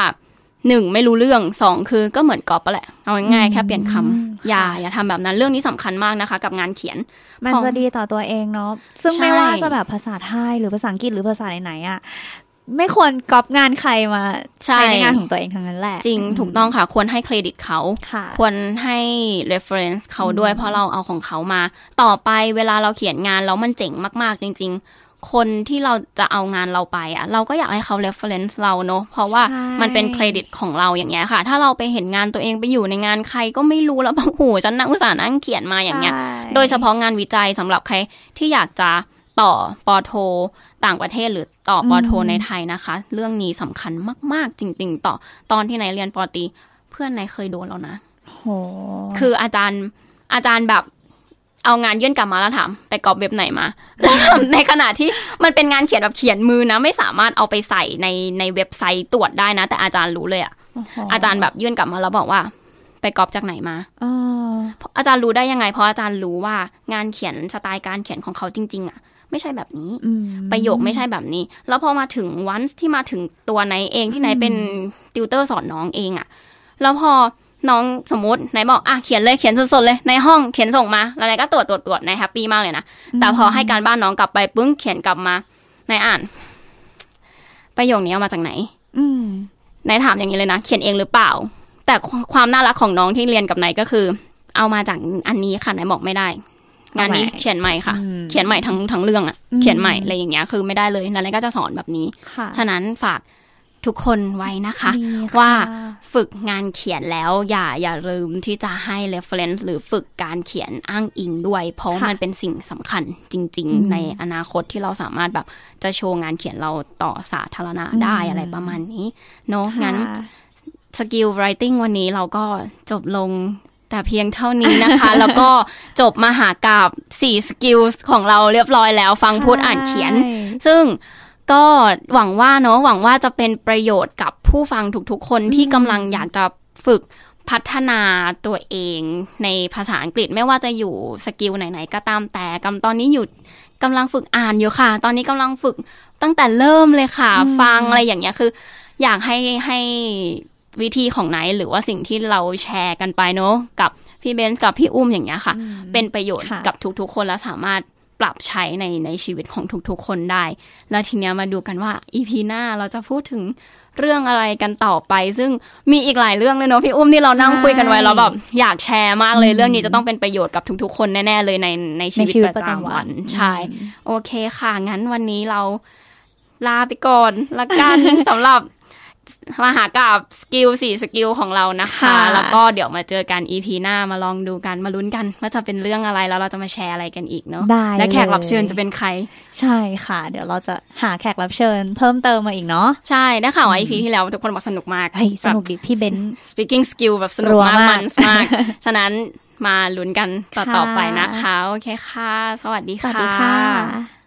หนึ่งไม่รู้เรื่องสองคือก็เหมือนกอบปะแหละ เอาง่ายๆแค่เปลี่ยนคำอย่าอย่าทำแบบนั้นเรื่องนี้สำคัญมากนะคะ กับงานเขียน มันของจะดีต่อตัวเองเนาะซึ่งใช่ไม่ว่าจะแบบภาษาไทยหรือภาษาอังกฤษหรือภาษาไหนๆอะ ไม่ควรก๊อปงานใครมาใช่ใช้ในงานของตัวเองทั้งนั้นแหละ จริงถูกต้องค่ะ ควรให้เครดิตเขาค่ะควรให้ reference เขาด้วย เพราะเราเอาของเขามา ต่อไปเวลาเราเขียนงานแล้วมันเจ๋งมากๆ จริง ๆ คนที่เราจะเอางานเราไปอะ เราก็อยากให้เขา reference เราเนอะเพราะว่าใช่มันเป็นเครดิตของเราอย่างเงี้ยค่ะ ถ้าเราไปเห็นงานตัวเองไปอยู่ในงานใครก็ไม่รู้แล้วโอ้โหฉันนั่งอุตส่าห์นั่งเขียนมาอย่างเงี้ยใช่โดยเฉพาะงานวิจัยสำหรับใครที่อยากจะ ต่อปอโท ต่างประเทศหรือต่อปอโทอืมในไทยนะคะ เรื่องนี้สำคัญมากๆ จริง ๆ ต่อตอนที่นายเรียนปอตรีเพื่อนนายเคยโดนแล้วนะโหคืออาจารย์อาจารย์แบบเอางานยื่นกลับมาแล้วถามไปกรอบเว็บไหนมาแล้วทำในขณะที่มันเป็นงานเขียนแบบเขียนมือนะ ไม่สามารถเอาไปใส่ในในเว็บไซต์ตรวจได้นะ แต่อาจารย์รู้เลยอะโโหอาจารย์แบบยื่นกลับมาแล้วบอกว่า ไปกรอบจากไหนมาอ่าอาจารย์รู้ได้ยังไง เพราะอาจารย์รู้ว่างานเขียนสไตล์การเขียนของเขาจริง ๆอะ ไม่ใช่แบบนี้อืมประโยคไม่ใช่แบบนี้ แล้วพอมาถึงวันที่มาถึงตัวไนท์เองที่ไนท์เป็นติวเตอร์สอนน้องเองอะแล้วพอน้องสมมติไนท์บอกอะเขียนเลยเขียนสดๆเลยในห้องเขียนส่งมาแล้วไนท์ก็ตรวจตรวจตรวจไนท์ happy มากเลยนะแต่พอให้การบ้านน้องกลับไปปึ้งเขียนกลับมาไนท์อ่าน ประโยคนี้เอามาจากไหน อืมไนท์ถามอย่างนี้เลยนะเขียนเองหรือเปล่า แต่ความน่ารักของน้องที่เรียนกับไนท์ก็คือ เอามาจากอันนี้ค่ะไนท์บอกไม่ได้ งานนี้เอาใหม่เขียนใหม่ค่ะอืมเขียนใหม่ทั้งทั้งเรื่องอะอืมเขียนใหม่อะไรอย่างเงี้ยคือไม่ได้เลยไนท์ก็จะสอนแบบนี้ค่ะฉะนั้นฝากทุกคนไว้นะคะดีค่ะว่าฝึกงานเขียนแล้วอย่าอย่าลืมที่จะให้ reference หรือฝึกการเขียนอ้างอิงด้วย เพราะว่าค่ะมันเป็นสิ่งสำคัญจริงๆ อืมในอนาคตที่เราสามารถแบบจะโชว์งานเขียนเราต่อสาธารณะได้อืมอะไรประมาณนี้เนาะงั้นค่ะสกิล writing วันนี้เราก็จบลง แต่เพียงเท่านี้นะคะ แล้วก็จบมหากาพย์ 4 skillของเราเรียบร้อยแล้ว ฟังพูดอ่านเขียนใช่ซึ่งก็หวังว่าเนาะหวังว่าจะเป็นประโยชน์กับผู้ฟังทุกๆ คนที่กำลังอยากจะฝึกพัฒนาตัวเองในภาษาอังกฤษไม่ว่าจะอยู่สกิลไหนๆก็ตามแต่กำตอนนี้อยู่กำลังฝึกอ่านอยู่ค่ะ ตอนนี้กำลังฝึกตั้งแต่เริ่มเลยค่ะอืมฟังอะไรอย่างเงี้ยคือ อยากให้ให้ วิธีของไหนหรือว่าสิ่งที่เราแชร์กันไปเนาะกับพี่เบนซ์กับพี่อุ้มอย่างเงี้ยค่ะอืมเป็นประโยชน์ค่ะกับทุกๆคนและสามารถปรับใช้ในในชีวิตของทุกๆคนได้ แล้วทีเนี้ยมาดูกันว่าอีพีหน้าเราจะพูดถึงเรื่องอะไรกันต่อไป ซึ่งมีอีกหลายเรื่องเลยเนาะพี่อุ้มที่เรานั่งคุยกันไว้แล้วแบบอยากแชร์มากเลยเรื่องนี้จะต้องเป็นประโยชน์กับทุกๆ คนแน่ๆเลยในในชีวิตในชีวิตประประจำจำวัวันนใช่อืมโอเคค่ะ งั้นวันนี้เราลาไปก่อนละกันสำหรับ มหากาพย์ skill สี่ skill ของเรานะคะค่ะแล้วก็เดี๋ยวมาเจอกัน EP หน้ามาลองดูกันมาลุ้นกัน ว่าจะเป็นเรื่องอะไรแล้วเราจะมาแชร์อะไรกันอีกเนาะได้เลยและแขกรับเชิญจะเป็นใคร ใช่ค่ะ เดี๋ยวเราจะหาแขกรับเชิญ เพิ่มเติมมาอีกเนาะใช่ได้ข่าวว่า EP ที่แล้วทุกคนบอกสนุกมากเฮ้ยสนุกดิพี่เบนซ์แบบ speaking skill แบบสนุกรัวมากมากมันมาก ฉะนั้นมาลุ้นกันต่อค่ะต่อไปนะคะ โอเคค่ะ สวัสดีค่ะสวัสดีค่ะ